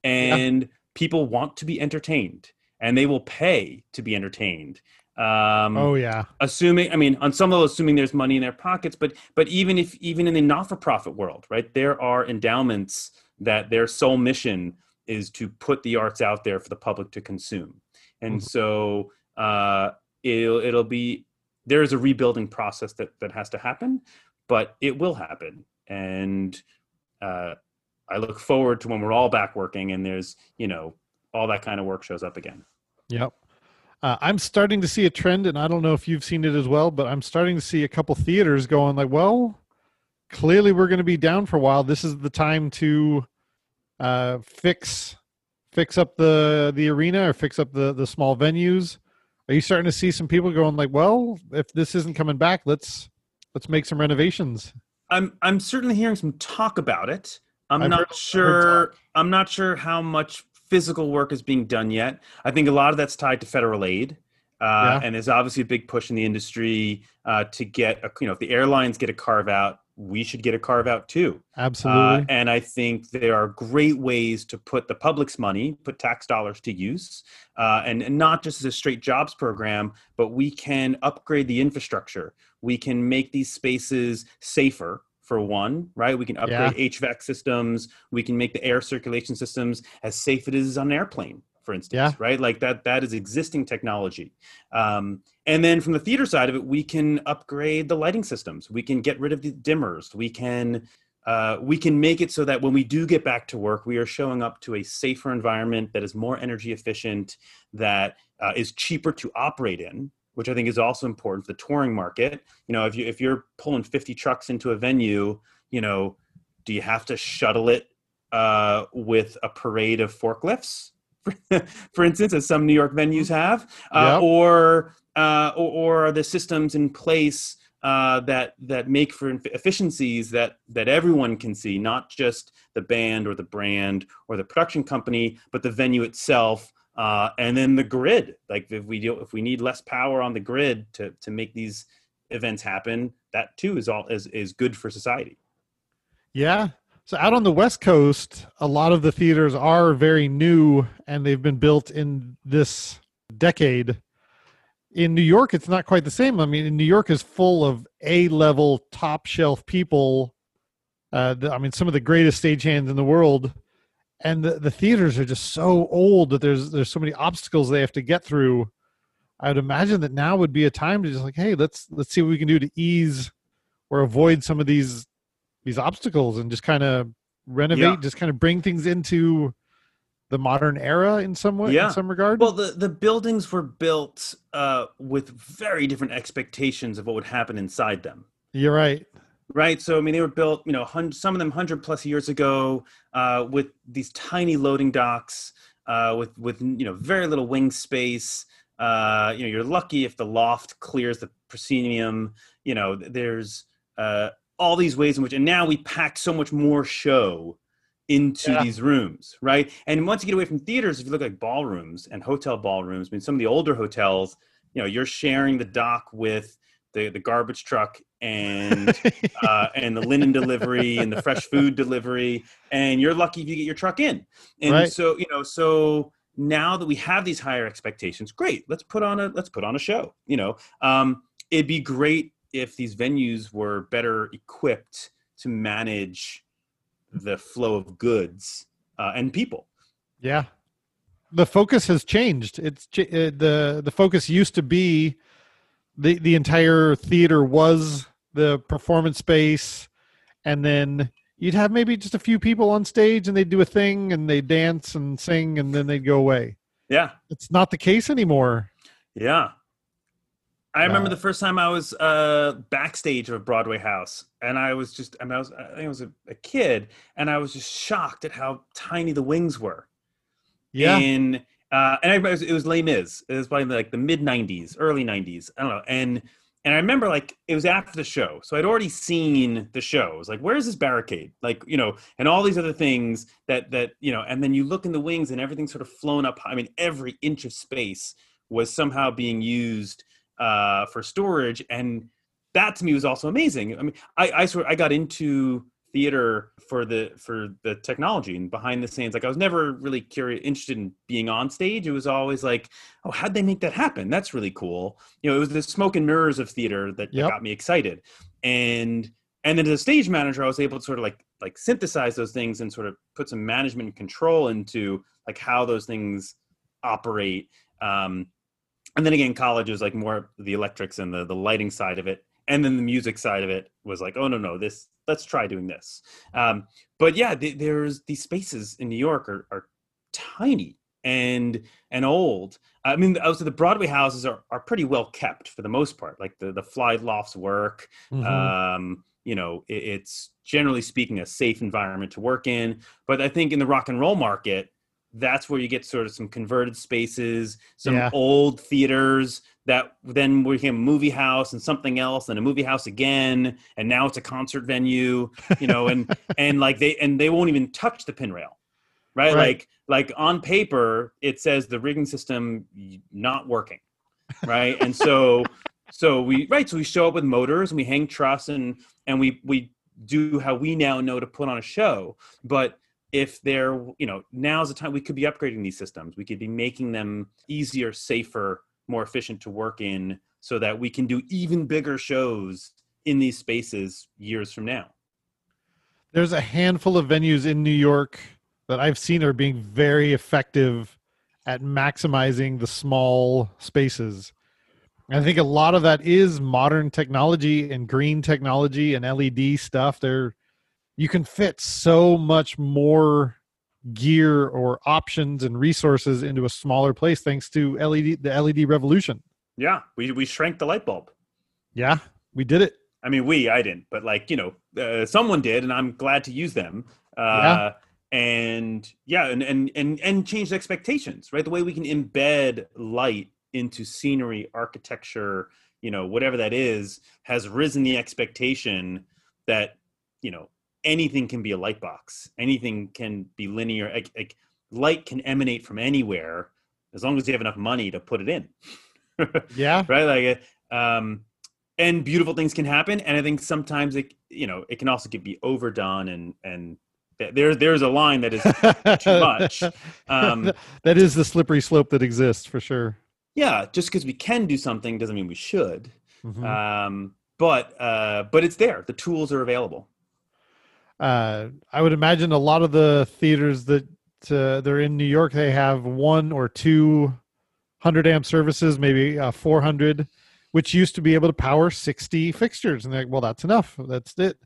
S2: and. Yeah people want to be entertained and they will pay to be entertained.
S1: Um, oh yeah.
S2: assuming i mean on some level assuming there's money in their pockets but but even if even in the not-for-profit world right there are endowments that their sole mission is to put the arts out there for the public to consume. And mm-hmm. so uh, it'll it'll be there is a rebuilding process that that has to happen, but it will happen, and uh, I look forward to when we're all back working and there's you know all that kind of work shows up again.
S1: Yep. Uh, I'm starting to see a trend, and I don't know if you've seen it as well, but I'm starting to see a couple theaters going like, well, clearly we're going to be down for a while. This is the time to uh, fix fix up the the arena or fix up the the small venues. Are you starting to see some people going like, well, if this isn't coming back, let's let's make some renovations?
S2: I'm I'm certainly hearing some talk about it. I'm I've not heard, sure. I'm not sure how much physical work is being done yet. I think a lot of that's tied to federal aid. Uh, yeah. And there's obviously a big push in the industry uh, to get, a, you know, if the airlines get a carve out, we should get a carve out too.
S1: Absolutely. Uh,
S2: and I think there are great ways to put the public's money, put tax dollars to use, uh, and, and, not just as a straight jobs program, but we can upgrade the infrastructure. We can make these spaces safer for one, right? We can upgrade yeah. HVAC systems. We can make the air circulation systems as safe as it is on an airplane, for instance, yeah. right? Like that, that is existing technology. Um, and then from the theater side of it, we can upgrade the lighting systems. We can get rid of the dimmers. We can, uh, we can make it so that when we do get back to work, we are showing up to a safer environment that is more energy efficient, that uh, is cheaper to operate in, which I think is also important for the touring market. You know, if you if you're pulling 50 trucks into a venue, you know, do you have to shuttle it uh, with a parade of forklifts, for instance, as some New York venues have, uh, yep. or, uh, or, or are the systems in place uh, that that make for efficiencies that that everyone can see, not just the band or the brand or the production company, but the venue itself uh, and then the grid like if we do if we need less power on the grid to to make these events happen that too is all is is good for society.
S1: Yeah. So out on the west coast a lot of the theaters are very new and they've been built in this decade. In new york it's not quite the same. I mean new york is full of a level top shelf people uh, i mean some of the greatest stagehands in the world and the, the theaters are just so old that there's there's so many obstacles they have to get through i would imagine that now would be a time to just like hey let's let's see what we can do to ease or avoid some of these these obstacles and just kind of renovate yeah. just kind of bring things into the modern era in some way yeah. in some regard
S2: well the the buildings were built uh with very different expectations of what would happen inside them
S1: you're right
S2: right so i mean they were built you know some of them 100 plus years ago uh, with these tiny loading docks uh, with with you know very little wing space. Uh, you know you're lucky if the loft clears the proscenium. You know there's uh, all these ways in which and now we pack so much more show into yeah. these rooms right? And once you get away from theaters if you look like ballrooms and hotel ballrooms i mean some of the older hotels you know you're sharing the dock with the, the garbage truck and uh, and the linen delivery and the fresh food delivery and you're lucky if you get your truck in. And right. so you know so now that we have these higher expectations great let's put on a let's put on a show you know? Um, it'd be great if these venues were better equipped to manage the flow of goods uh, and people.
S1: Yeah. The focus has changed. It's uh, the the focus used to be the the entire theater was the performance space and then you'd have maybe just a few people on stage and they'd do a thing and they'd dance and sing and then they'd go away.
S2: Yeah.
S1: It's not the case anymore.
S2: Yeah. I remember the first time i was uh backstage of a broadway house and i was just i mean i was i think i was a, a kid and i was just shocked at how tiny the wings were. Yeah. And uh, and I, it was, it Les Mis. It was probably like the mid '90s, early '90s. I don't know. And and I remember like it was after the show, so I'd already seen the show. I was like, "Where's this barricade?" Like you know, and all these other things that that you know. And then you look in the wings, and everything's sort of flown up. I mean, every inch of space was somehow being used uh, for storage, and that to me was also amazing. I mean, I I sort I got into theater for the for the technology and behind the scenes. Like i was never really curious interested in being on stage. It was always like oh how'd they make that happen? That's really cool. You know it was the smoke and mirrors of theater that, yep. that got me excited. And and then as a stage manager i was able to sort of like like synthesize those things and sort of put some management and control into like how those things operate. Um and then again, college was like more the electrics and the the lighting side of it, and then the music side of it was like, oh no no this let's try doing this. Um, but yeah, th- there's these spaces in New York are, are tiny and and old. I mean, also the Broadway houses are, are pretty well kept for the most part. Like the the fly lofts work. Mm-hmm. Um, you know, it, it's generally speaking a safe environment to work in. But I think in the rock and roll market, that's where you get sort of some converted spaces, some yeah. old theaters that then became a movie house and something else and a movie house again and now it's a concert venue you know and and like they and they won't even touch the pin rail right? right? Like like on paper it says the rigging system not working, right? and so so we right so we show up with motors and we hang truss and and we we do how we now know to put on a show, but if they're you know now's the time we could be upgrading these systems we could be making them easier safer more efficient to work in so that we can do even bigger shows in these spaces years from now
S1: there's a handful of venues in new york that I've seen are being very effective at maximizing the small spaces. I think a lot of that is modern technology and green technology and LED stuff. There, you can fit so much more gear or options and resources into a smaller place thanks to LED, the LED revolution.
S2: Yeah, we we shrank the light bulb.
S1: Yeah, we did it.
S2: I mean, we I didn't, but like you know, uh, someone did, and I'm glad to use them. Uh, yeah and yeah and and and and change expectations right the way we can embed light into scenery architecture you know whatever that is has risen the expectation that you know anything can be a light box anything can be linear like, like light can emanate from anywhere as long as you have enough money to put it in
S1: yeah
S2: right like um and beautiful things can happen and i think sometimes it you know it can also get be overdone and and there there's a line that is too much.
S1: Um, that is the slippery slope that exists for sure.
S2: Yeah, just because we can do something doesn't mean we should. Mm-hmm. Um, but uh, but it's there. The tools are available.
S1: Uh, I would imagine a lot of the theaters that uh, they're in New York, they have one or two hundred amp services, maybe uh, four hundred, which used to be able to power sixty fixtures, and they're like, well, that's enough. That's it.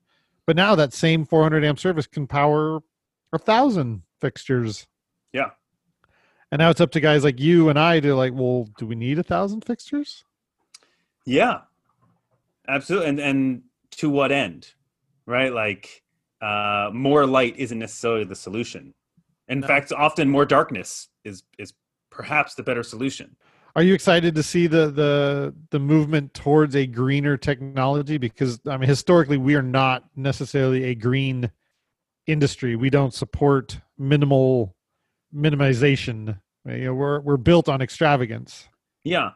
S1: But now that same 400 amp service can power a thousand fixtures.
S2: Yeah.
S1: And now it's up to guys like you and I to like, well, do we need a thousand fixtures?
S2: Yeah, absolutely. And and to what end, right? Like, uh, more light isn't necessarily the solution. In no. fact, often more darkness is is perhaps the better solution.
S1: Are you excited to see the the the movement towards a greener technology? Because I mean, historically, we are not necessarily a green industry. We don't support minimal minimization. You know, we're we're built on extravagance.
S2: Yeah,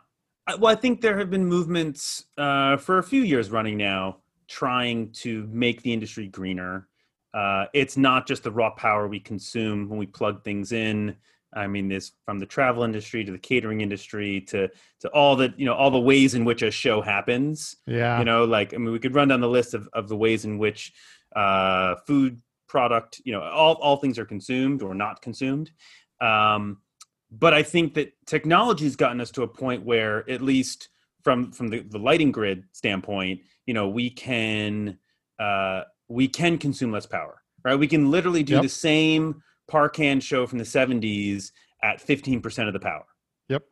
S2: well, I think there have been movements uh, for a few years running now, trying to make the industry greener. Uh, it's not just the raw power we consume when we plug things in. I mean, this from the travel industry to the catering industry to to all the you know all the ways in which a show happens.
S1: Yeah,
S2: you know, like I mean, we could run down the list of of the ways in which uh, food product, you know, all all things are consumed or not consumed. Um, but I think that technology has gotten us to a point where, at least from from the, the lighting grid standpoint, you know, we can uh, we can consume less power, right? We can literally do yep. the same Parcan show from the 70s at 15% of the power.
S1: Yep.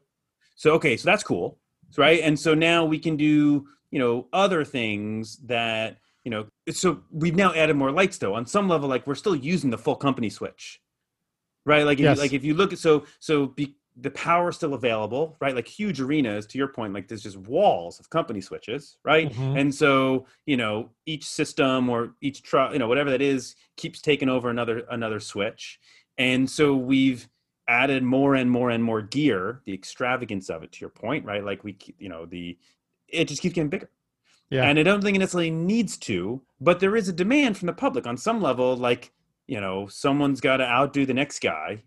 S2: So okay, so that's cool. Right? And so now we can do, you know, other things that, you know, so we've now added more lights though. On some level like we're still using the full company switch. Right? Like if yes. you, like if you look at so so be, the power is still available, right? Like huge arenas, to your point, like there's just walls of company switches, right? Mm-hmm. And so, you know, each system or each truck, you know, whatever that is, keeps taking over another another switch. And so we've added more and more and more gear, the extravagance of it, to your point, right? Like we, you know, the it just keeps getting bigger. Yeah. And I don't think it necessarily needs to, but there is a demand from the public on some level, like, you know, someone's got to outdo the next guy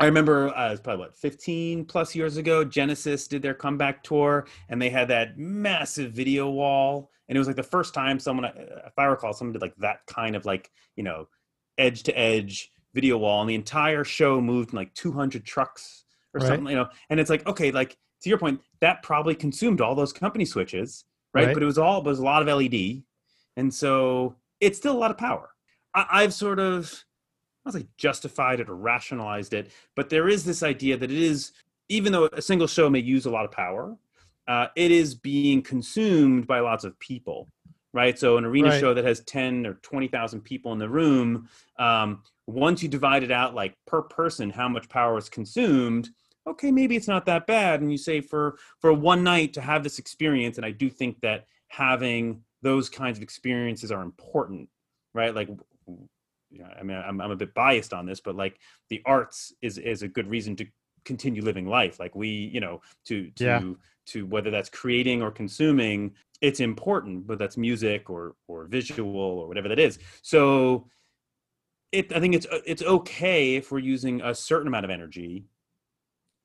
S2: I remember uh, it was probably what 15 plus years ago, Genesis did their comeback tour, and they had that massive video wall, and it was like the first time someone, uh, if I recall, someone did like that kind of like you know, edge to edge video wall, and the entire show moved in like 200 trucks or right. something, you know. And it's like okay, like to your point, that probably consumed all those company switches, right? right. But it was all it was a lot of LED, and so it's still a lot of power. I, have sort of Don't say justified it or rationalized it, but there is this idea that it is even though a single show may use a lot of power, uh, it is being consumed by lots of people right? So an arena right. show that has 10 or 20,000 people in the room, um, once you divide it out like per person, how much power is consumed, okay, maybe it's not that bad. And you say for, for one night to have this experience, and I do think that having those kinds of experiences are important, right? Like, I mean, I'm, I'm a bit biased on this, but like the arts is, is a good reason to continue living life. Like we, you know, to, to, yeah. to whether that's creating or consuming it's important but that's music or or visual or whatever that is. So it i think it's it's okay if we're using a certain amount of energy.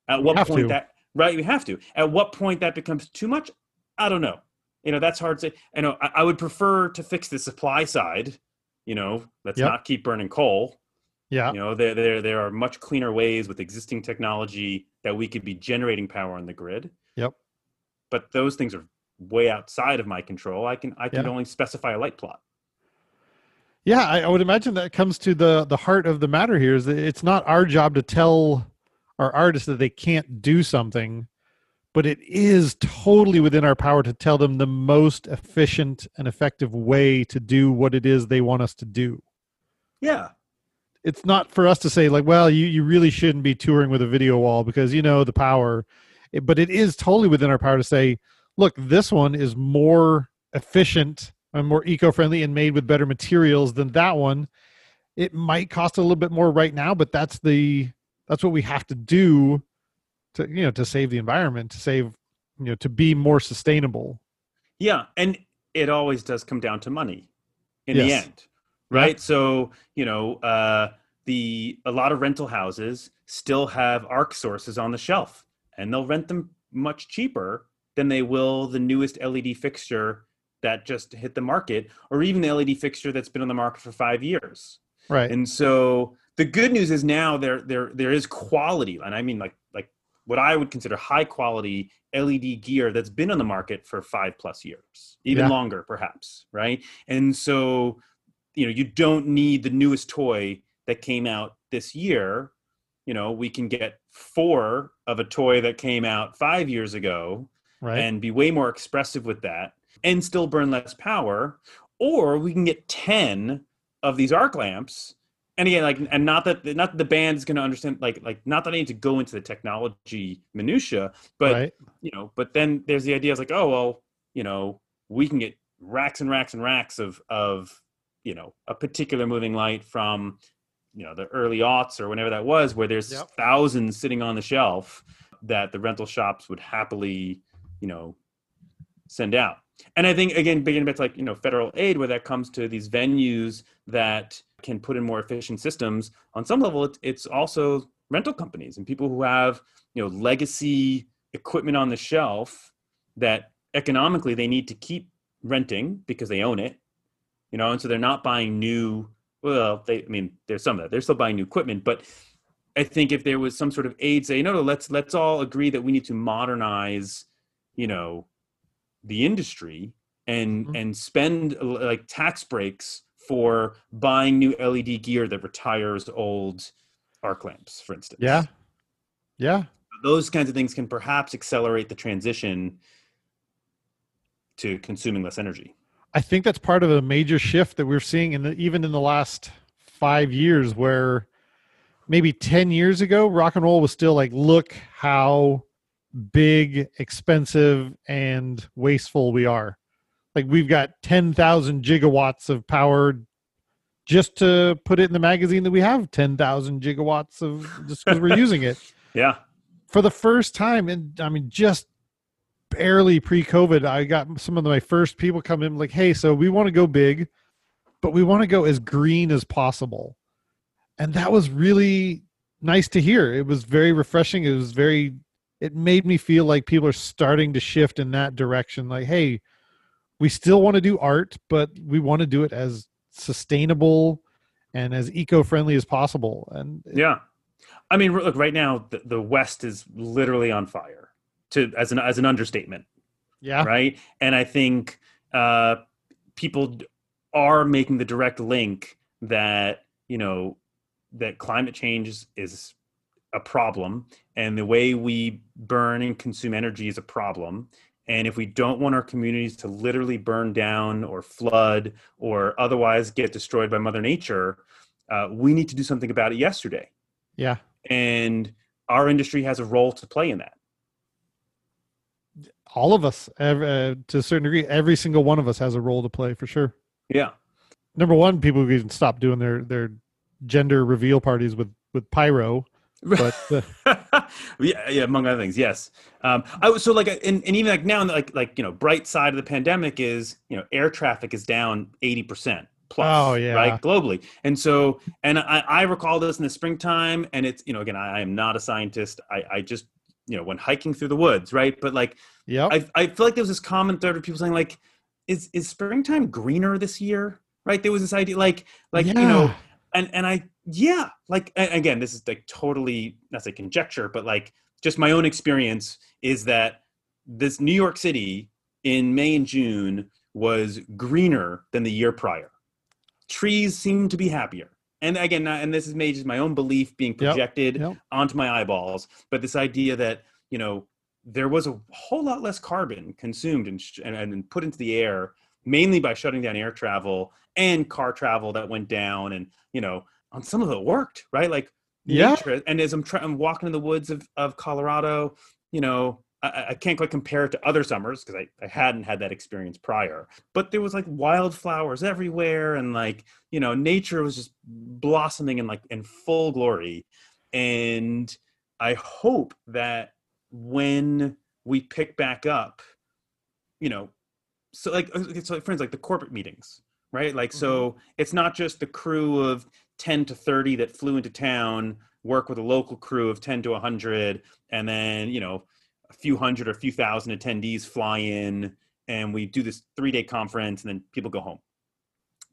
S2: At what point to. that right we have to. At what point that becomes too much? I don't know. You know that's hard to say. I know i, I would prefer to fix the supply side you know let's yep. not keep burning coal
S1: yeah
S2: you know there, there there are much cleaner ways with existing technology that we could be generating power on the grid
S1: yep
S2: but those things are way outside of my control. I can I can yeah. only specify a light plot.
S1: Yeah, I, I, would imagine that comes to the the heart of the matter here is that it's not our job to tell our artists that they can't do something, but it is totally within our power to tell them the most efficient and effective way to do what it is they want us to do.
S2: Yeah.
S1: It's not for us to say like, well, you, you really shouldn't be touring with a video wall because you know the power but it is totally within our power to say, look, this one is more efficient and more eco-friendly and made with better materials than that one. It might cost a little bit more right now, but that's the that's what we have to do to you know to save the environment, to save you know to be more sustainable.
S2: Yeah, and it always does come down to money in yes. the end, right? So you know, uh, the a lot of rental houses still have arc sources on the shelf and they'll rent them much cheaper than they will the newest LED fixture that just hit the market or even the LED fixture that's been on the market for 5 years.
S1: Right.
S2: And so the good news is now there there there is quality and I mean like what I would consider high quality LED gear that's been on the market for 5 plus years, even yeah. longer perhaps, right? And so you know, you don't need the newest toy that came out this year you know we can get four of a toy that came out five years ago right. and be way more expressive with that and still burn less power or we can get 10 of these arc lamps and again like and not that not that the band is going to understand like like not that i need to go into the technology minutia but right. you know but then there's the idea of like oh well you know we can get racks and racks and racks of of you know a particular moving light from you know the early aughts or whenever that was where there's yep. thousands sitting on the shelf that the rental shops would happily you know send out and i think again beginning back to like you know federal aid where that comes to these venues that can put in more efficient systems on some level it's also rental companies and people who have you know legacy equipment on the shelf that economically they need to keep renting because they own it you know and so they're not buying new well, they, I mean, there's some of that. They're still buying new equipment, but I think if there was some sort of aid, say, no, no, let's let's all agree that we need to modernize, you know, the industry and mm-hmm. and spend like tax breaks for buying new LED gear that retires old arc lamps, for instance.
S1: Yeah, yeah.
S2: Those kinds of things can perhaps accelerate the transition to consuming less energy.
S1: I think that's part of a major shift that we're seeing in the, even in the last five years, where maybe 10 years ago, rock and roll was still like, look how big, expensive, and wasteful we are. Like we've got 10,000 gigawatts of power just to put it in the magazine that we have 10,000 gigawatts of just because we're using it.
S2: Yeah.
S1: For the first time, and I mean, just barely pre-COVID, I got some of my first people come in like, "Hey, so we want to go big, but we want to go as green as possible," and that was really nice to hear. It was very refreshing. It was very. It made me feel like people are starting to shift in that direction. Like, hey, we still want to do art, but we want to do it as sustainable and as eco-friendly as possible. And
S2: yeah, I mean, look, right now the, the West is literally on fire to as an as an understatement.
S1: Yeah.
S2: Right. And I think uh, people are making the direct link that you know that climate change is a problem and the way we burn and consume energy is a problem and if we don't want our communities to literally burn down or flood or otherwise get destroyed by mother nature uh, we need to do something about it yesterday.
S1: Yeah.
S2: And our industry has a role to play in that.
S1: All of us every, uh, to a certain degree every single one of us has a role to play for sure.
S2: Yeah.
S1: Number one people can even stop doing their their gender reveal parties with with pyro but
S2: uh, yeah, yeah, among other things, yes. Um, I was so like, and, and even like now, like like you know, bright side of the pandemic is you know, air traffic is down eighty percent plus, oh, yeah. right, globally. And so, and I, I recall this in the springtime, and it's you know, again, I, I am not a scientist. I, I just you know, when hiking through the woods, right? But like,
S1: yeah,
S2: I I feel like there was this common thread of people saying like, is is springtime greener this year? Right? There was this idea, like like yeah. you know and and I yeah, like again, this is like totally not a conjecture, but like just my own experience is that this New York City in May and June was greener than the year prior. Trees seemed to be happier. And again, and this is maybe just my own belief being projected yep, yep. onto my eyeballs, but this idea that, you know, there was a whole lot less carbon consumed and, and, and put into the air mainly by shutting down air travel and car travel that went down and you know on some of it worked right like
S1: yeah
S2: nature. and as i'm trying i'm walking in the woods of, of colorado you know I, I can't quite compare it to other summers because I, I hadn't had that experience prior but there was like wildflowers everywhere and like you know nature was just blossoming in like in full glory and i hope that when we pick back up you know so like so friends like the corporate meetings right? Like mm-hmm. so it's not just the crew of 10 to 30 that flew into town work with a local crew of 10 to 100 and then you know a few hundred or a few thousand attendees fly in and we do this three day conference and then people go home.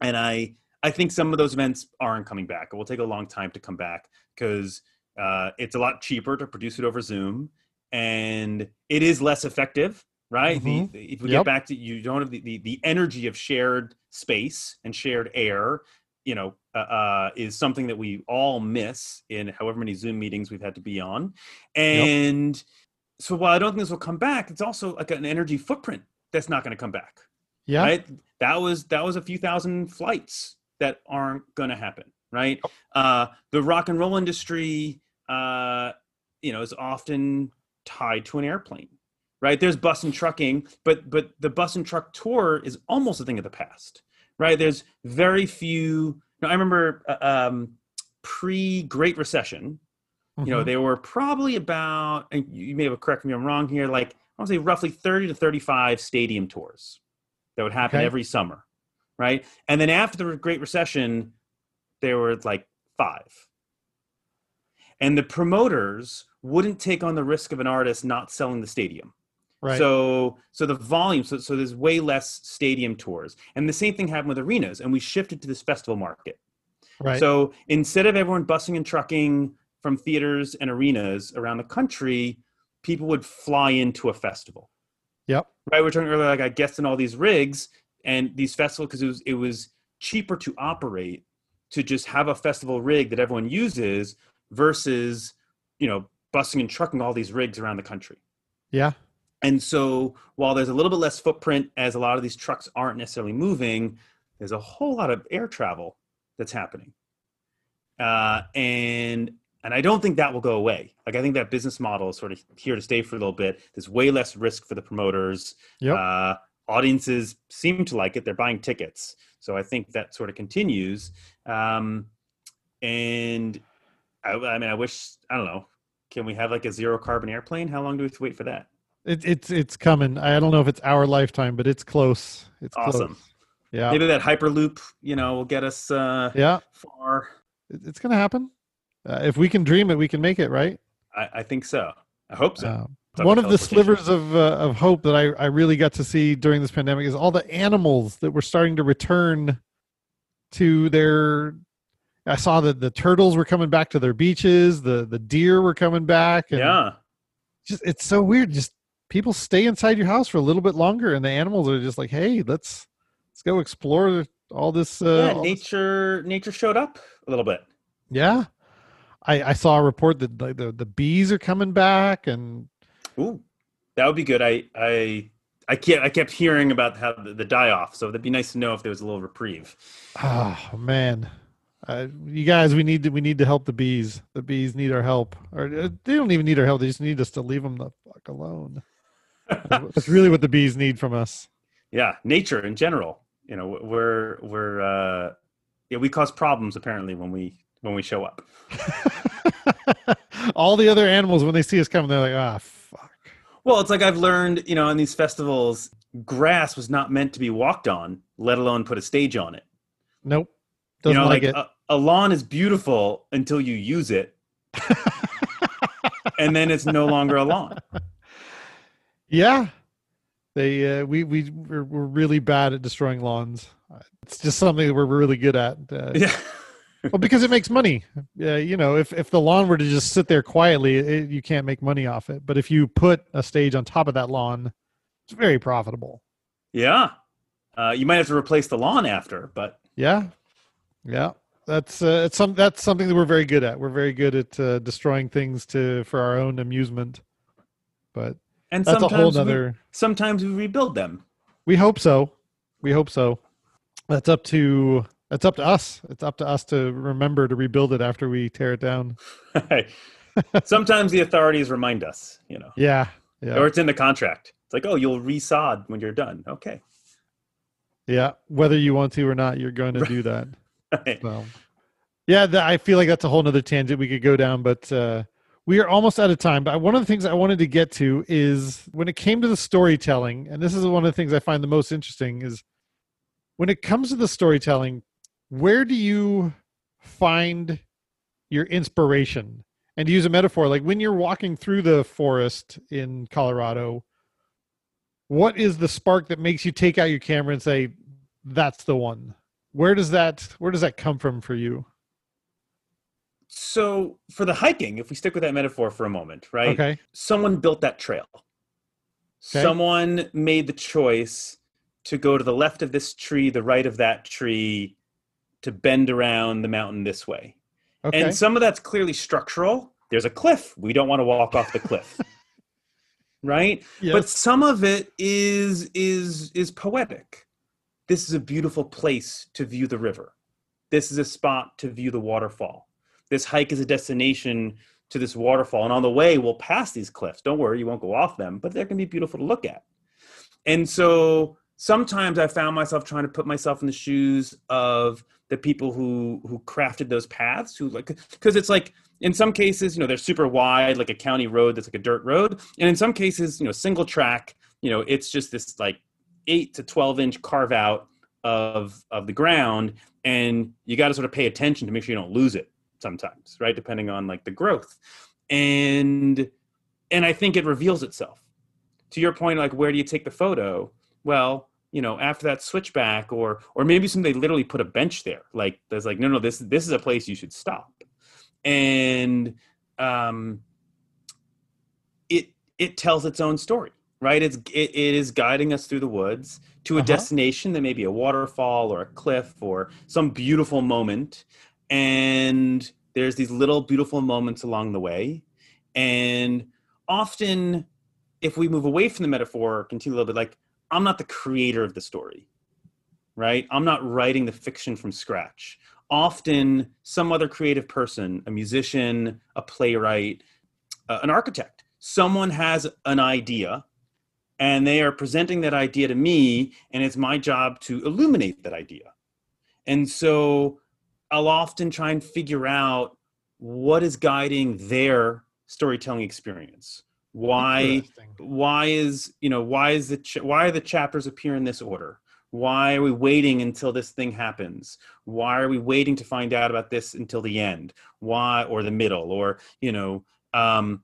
S2: And i i think some of those events aren't coming back. It will take a long time to come back because uh, it's a lot cheaper to produce it over zoom and it is less effective right? Mm-hmm. The, if we yep. get back to you don't have the, the, the energy of shared space and shared air, you know, uh, uh, is something that we all miss in however many Zoom meetings we've had to be on. And yep. so while I don't think this will come back, it's also like an energy footprint that's not going to come back.
S1: Yeah.
S2: Right? That was that was a few thousand flights that aren't going to happen, right? Yep. Uh, the rock and roll industry, uh, you know, is often tied to an airplane right? There's bus and trucking, but but the bus and truck tour is almost a thing of the past, right? There's very few. Know, I remember uh, um, pre Great Recession. Mm-hmm. You know, mm-hmm. there were probably about, and you may have correct me if I'm wrong here, like I want to say roughly 30 to 35 stadium tours that would happen okay. every summer, right? And then after the Great Recession, there were like five. And the promoters wouldn't take on the risk of an artist not selling the stadium.
S1: Right.
S2: So so the volume so so there's way less stadium tours. And the same thing happened with arenas and we shifted to this festival market.
S1: Right.
S2: So instead of everyone busing and trucking from theaters and arenas around the country, people would fly into a festival.
S1: Yep.
S2: Right. We are talking earlier like I guessed in all these rigs and these festivals because it was it was cheaper to operate to just have a festival rig that everyone uses versus, you know, busing and trucking all these rigs around the country.
S1: Yeah.
S2: And so while there's a little bit less footprint as a lot of these trucks aren't necessarily moving, there's a whole lot of air travel that's happening. Uh, and and I don't think that will go away. Like I think that business model is sort of here to stay for a little bit. There's way less risk for the promoters.
S1: Yep.
S2: Uh, audiences seem to like it. They're buying tickets. So I think that sort of continues. Um, and I, I mean, I wish I don't know. Can we have like a zero carbon airplane? How long do we have to wait for that?
S1: It, it's it's coming. I don't know if it's our lifetime, but it's close. It's
S2: awesome.
S1: Close. Yeah.
S2: Maybe that hyperloop, you know, will get us uh
S1: yeah
S2: far.
S1: It's gonna happen. Uh, if we can dream it, we can make it, right?
S2: I, I think so. I hope so.
S1: Uh, one of the slivers of uh, of hope that I, I really got to see during this pandemic is all the animals that were starting to return to their I saw that the turtles were coming back to their beaches, the the deer were coming back.
S2: yeah.
S1: Just it's so weird. Just people stay inside your house for a little bit longer, and the animals are just like, "Hey, let's let's go explore all this."
S2: Uh, yeah, all nature this. nature showed up a little bit.
S1: Yeah, I I saw a report that like the the bees are coming back, and
S2: ooh, that would be good. I I I kept I kept hearing about how the, the die off, so it'd be nice to know if there was a little reprieve.
S1: Oh man, uh, you guys, we need to we need to help the bees. The bees need our help, or uh, they don't even need our help. They just need us to leave them the fuck alone. That's really what the bees need from us.
S2: Yeah, nature in general. You know, we're we're uh, yeah, we cause problems apparently when we when we show up.
S1: All the other animals, when they see us coming, they're like, ah, fuck.
S2: Well, it's like I've learned, you know, in these festivals, grass was not meant to be walked on, let alone put a stage on it.
S1: Nope.
S2: Doesn't you know, like, like a, a lawn is beautiful until you use it, and then it's no longer a lawn.
S1: Yeah, they uh, we we we're, we're, really bad at destroying lawns. It's just something that we're really good at. Uh, yeah. well, because it makes money. Uh, you know, if if the lawn were to just sit there quietly, it, you can't make money off it. But if you put a stage on top of that lawn, it's very profitable.
S2: Yeah, uh, you might have to replace the lawn after, but
S1: yeah, yeah, that's uh, it's some that's something that we're very good at. We're very good at uh, destroying things to for our own amusement. But
S2: and that's sometimes a whole other. We, sometimes we rebuild them.
S1: We hope so. We hope so. That's up to that's up to us. It's up to us to remember to rebuild it after we tear it down.
S2: sometimes the authorities remind us. You know.
S1: Yeah. Yeah.
S2: Or it's in the contract. It's like, oh, you'll resod when you're done. Okay.
S1: Yeah, whether you want to or not, you're going to do that. Right. So, yeah, I feel like that's a whole nother tangent we could go down, but uh, we are almost out of time. But one of the things I wanted to get to is when it came to the storytelling, and this is one of the things I find the most interesting is when it comes to the storytelling, where do you find your inspiration? And to use a metaphor, like when you're walking through the forest in Colorado, what is the spark that makes you take out your camera and say, that's the one? where does that where does that come from for you
S2: so for the hiking if we stick with that metaphor for a moment right
S1: okay
S2: someone built that trail okay. someone made the choice to go to the left of this tree the right of that tree to bend around the mountain this way okay. and some of that's clearly structural there's a cliff we don't want to walk off the cliff right yes. but some of it is is is poetic this is a beautiful place to view the river. This is a spot to view the waterfall. This hike is a destination to this waterfall. And on the way, we'll pass these cliffs. Don't worry, you won't go off them, but they're going to be beautiful to look at. And so sometimes I found myself trying to put myself in the shoes of the people who who crafted those paths who like because it's like in some cases you know they're super wide like a county road that's like a dirt road and in some cases you know single track you know it's just this like eight to 12 inch carve out of of the ground and you got to sort of pay attention to make sure you don't lose it sometimes right? Depending on like the growth. And and i think it reveals itself. To your point like where do you take the photo? Well you know after that switchback or or maybe somebody literally put a bench there. Like there's like no no this this is a place you should stop. And um it it tells its own story right? It's it, it is guiding us through the woods to a uh-huh. destination that may be a waterfall or a cliff or some beautiful moment, and there's these little beautiful moments along the way, and often, if we move away from the metaphor, continue a little bit, like I'm not the creator of the story, right? I'm not writing the fiction from scratch. Often, some other creative person, a musician, a playwright, uh, an architect, someone has an idea and they are presenting that idea to me and it's my job to illuminate that idea and so i'll often try and figure out what is guiding their storytelling experience. Why why is you know why is the ch- why are the chapters appear in this order? Why are we waiting until this thing happens? Why are we waiting to find out about this until the end? Why or the middle or you know um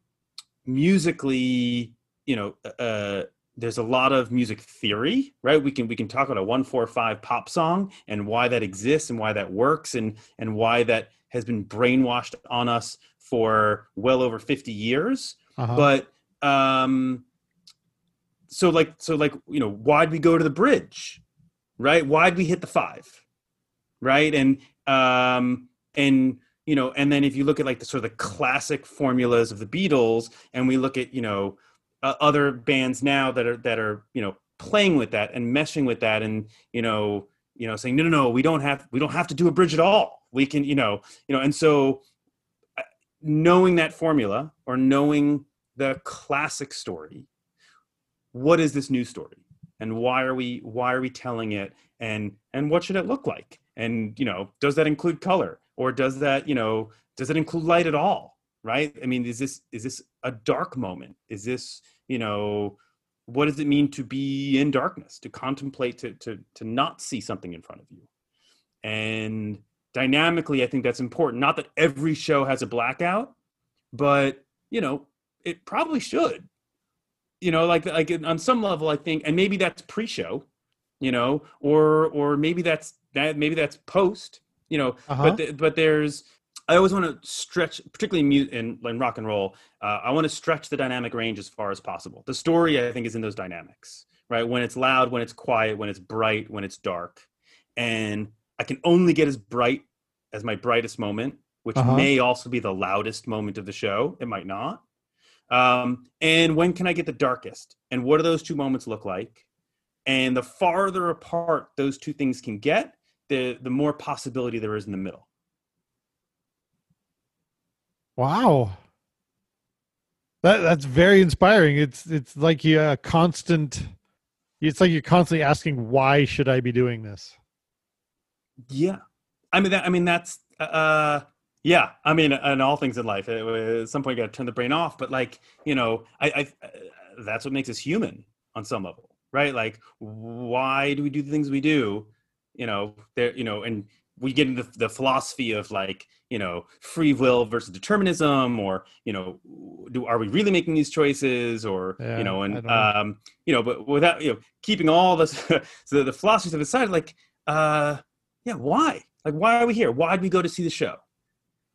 S2: musically you know uh there's a lot of music theory right? We can we can talk about a 145 pop song and why that exists and why that works and and why that has been brainwashed on us for well over 50 years. Uh-huh. but um so like so like you know why'd we go to the bridge right? Why'd we hit the five right? And um and you know and then if you look at like the sort of the classic formulas of the beatles and we look at you know uh, other bands now that are that are you know playing with that and meshing with that and you know you know saying no no no we don't have we don't have to do a bridge at all. We can you know you know and so uh, knowing that formula or knowing the classic story what is this new story? And why are we why are we telling it? And and what should it look like? And you know does that include color? Or does that you know does it include light at all right? I mean is this is this a dark moment? Is this you know what does it mean to be in darkness to contemplate to to to not see something in front of you? And dynamically i think that's important. Not that every show has a blackout but you know it probably should. You know like like on some level i think and maybe that's pre-show you know or or maybe that's that maybe that's post you know uh-huh. but but there's I always want to stretch, particularly in, in rock and roll. Uh, I want to stretch the dynamic range as far as possible. The story, I think, is in those dynamics, right? When it's loud, when it's quiet, when it's bright, when it's dark, and I can only get as bright as my brightest moment, which uh-huh. may also be the loudest moment of the show. It might not. Um, and when can I get the darkest? And what do those two moments look like? And the farther apart those two things can get, the the more possibility there is in the middle.
S1: Wow. That that's very inspiring. It's it's like you a constant it's like you're constantly asking why should I be doing this?
S2: Yeah. I mean that I mean that's uh yeah, I mean, and all things in life, at some point you got to turn the brain off. But like, you know, I, I, uh, that's what makes us human on some level, right? Like, why do we do the things we do? You know, there, you know, and we get into the philosophy of like you know free will versus determinism or you know do are we really making these choices or yeah, you know and know. um you know but without you know keeping all this so the philosophies to the side like uh yeah why? Like why are we here? Why did we go to see the show?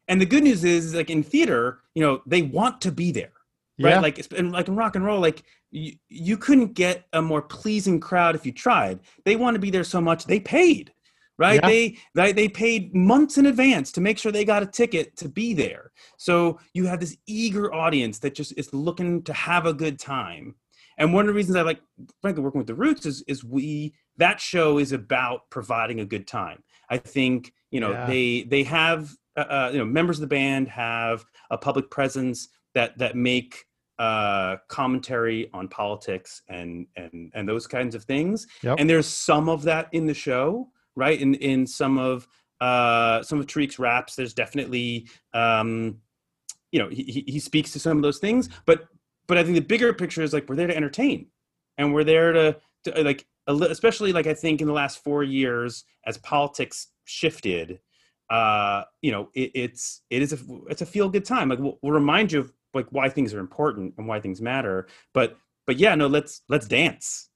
S2: And the good news is like in theater you know they want to be there right? Yeah. like and like in rock and roll like you, you couldn't get a more pleasing crowd if you tried. They want to be there so much they paid right yeah. they, they they paid months in advance to make sure they got a ticket to be there so you have this eager audience that just is looking to have a good time and one of the reasons i like frankly working with the roots is is we that show is about providing a good time i think you know yeah. they they have uh, uh, you know members of the band have a public presence that that make uh, commentary on politics and and and those kinds of things. Yep. And there's some of that in the show, right? In in some of uh, some of Tariq's raps, there's definitely um, you know he he speaks to some of those things, but but I think the bigger picture is like we're there to entertain, and we're there to, to like especially like I think in the last four years as politics shifted, uh, you know it, it's it is a it's a feel good time. Like we'll, we'll remind you of like why things are important and why things matter, but but yeah, no, let's let's dance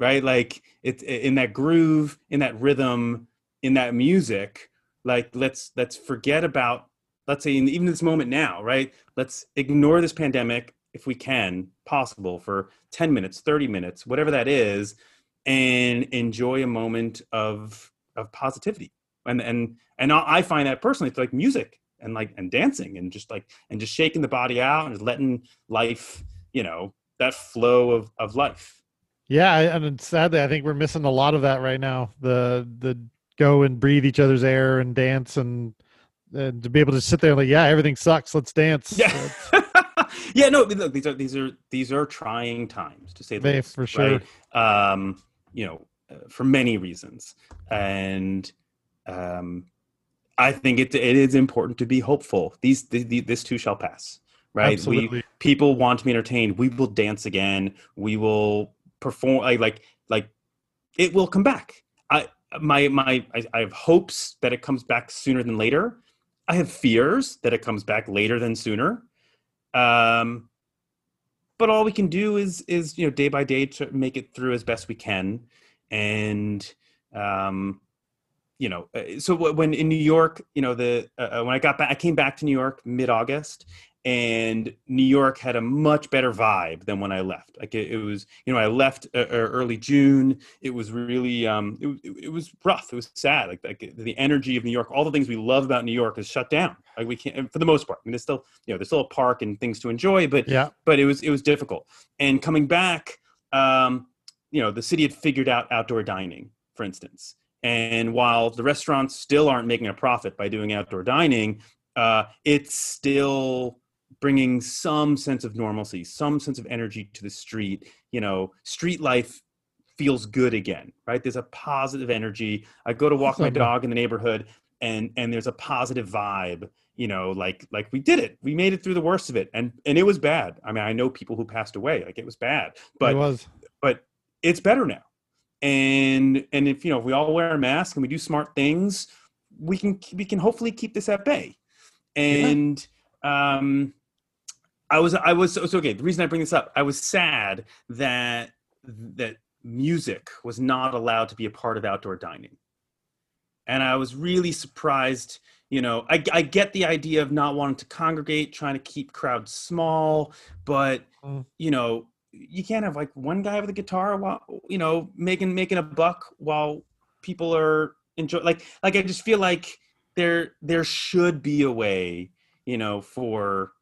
S2: right? Like it's in that groove, in that rhythm, in that music. Like let's let's forget about let's say in, even this moment now, right? Let's ignore this pandemic if we can, possible for 10 minutes, 30 minutes, whatever that is, and enjoy a moment of of positivity. And and and I find that personally, it's like music and like and dancing and just like and just shaking the body out and letting life, you know, that flow of of life
S1: yeah, and sadly, I think we're missing a lot of that right now. The the go and breathe each other's air and dance and and to be able to sit there and like, yeah, everything sucks. Let's dance.
S2: Yeah, yeah. No, look, these are these are these are trying times to say the least,
S1: for sure.
S2: Right? Um, you know, uh, for many reasons, and um, I think it it is important to be hopeful. These the, the, this too shall pass. Right? Absolutely. We people want to be entertained. We will dance again. We will perform like like like it will come back. I my my I, I have hopes that it comes back sooner than later. I have fears that it comes back later than sooner. Um, but all we can do is is you know day by day to make it through as best we can, and um, you know, uh, so when in New York, you know, the uh, uh, when I got back, I came back to New York mid August, and New York had a much better vibe than when I left. Like it, it was, you know, I left uh, uh early June. It was really, um, it, it, was rough. It was sad. Like, like the energy of New York, all the things we love about New York is shut down. Like we can't, for the most part. I mean, there's still, you know, there's still a park and things to enjoy, but yeah, but it was it was difficult. And coming back, um, you know, the city had figured out outdoor dining, for instance. And while the restaurants still aren't making a profit by doing outdoor dining, uh, it's still bringing some sense of normalcy, some sense of energy to the street. You know, street life feels good again, right? There's a positive energy. I go to walk my dog in the neighborhood and and there's a positive vibe, you know, like like we did it. We made it through the worst of it. And and it was bad. I mean, I know people who passed away. Like it was bad. But it was but it's better now. And and if you know, if we all wear a mask and we do smart things, we can we can hopefully keep this at bay. And yeah. um I was I was so, so okay. The reason I bring this up, I was sad that that music was not allowed to be a part of outdoor dining, and I was really surprised. You know, I, I get the idea of not wanting to congregate, trying to keep crowds small, but mm. you know, you can't have like one guy with a guitar while you know making making a buck while people are enjoying. like like I just feel like there there should be a way you know for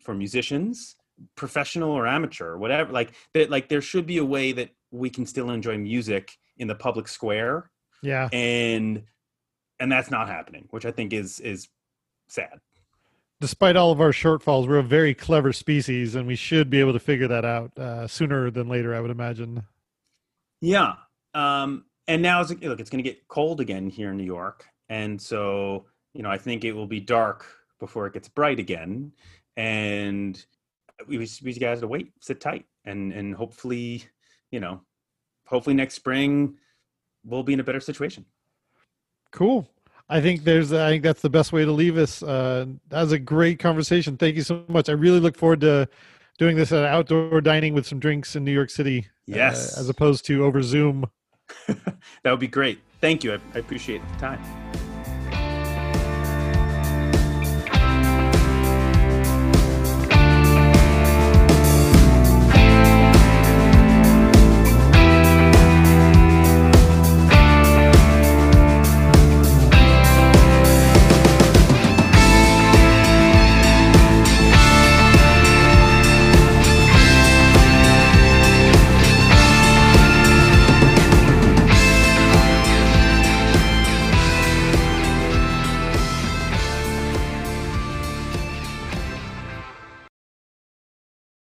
S2: for musicians professional or amateur or whatever like that like there should be a way that we can still enjoy music in the public square
S1: yeah
S2: and and that's not happening which i think is is sad
S1: despite all of our shortfalls we're a very clever species and we should be able to figure that out uh, sooner than later i would imagine
S2: yeah um and now it's look it's going to get cold again here in new york and so you know i think it will be dark before it gets bright again and we we guys to wait, sit tight, and and hopefully, you know, hopefully next spring we'll be in a better situation.
S1: Cool. I think there's I think that's the best way to leave us. Uh, that was a great conversation. Thank you so much. I really look forward to doing this at outdoor dining with some drinks in New York City.
S2: Uh, yes,
S1: uh, as opposed to over Zoom.
S2: that would be great. Thank you. I, I appreciate the time.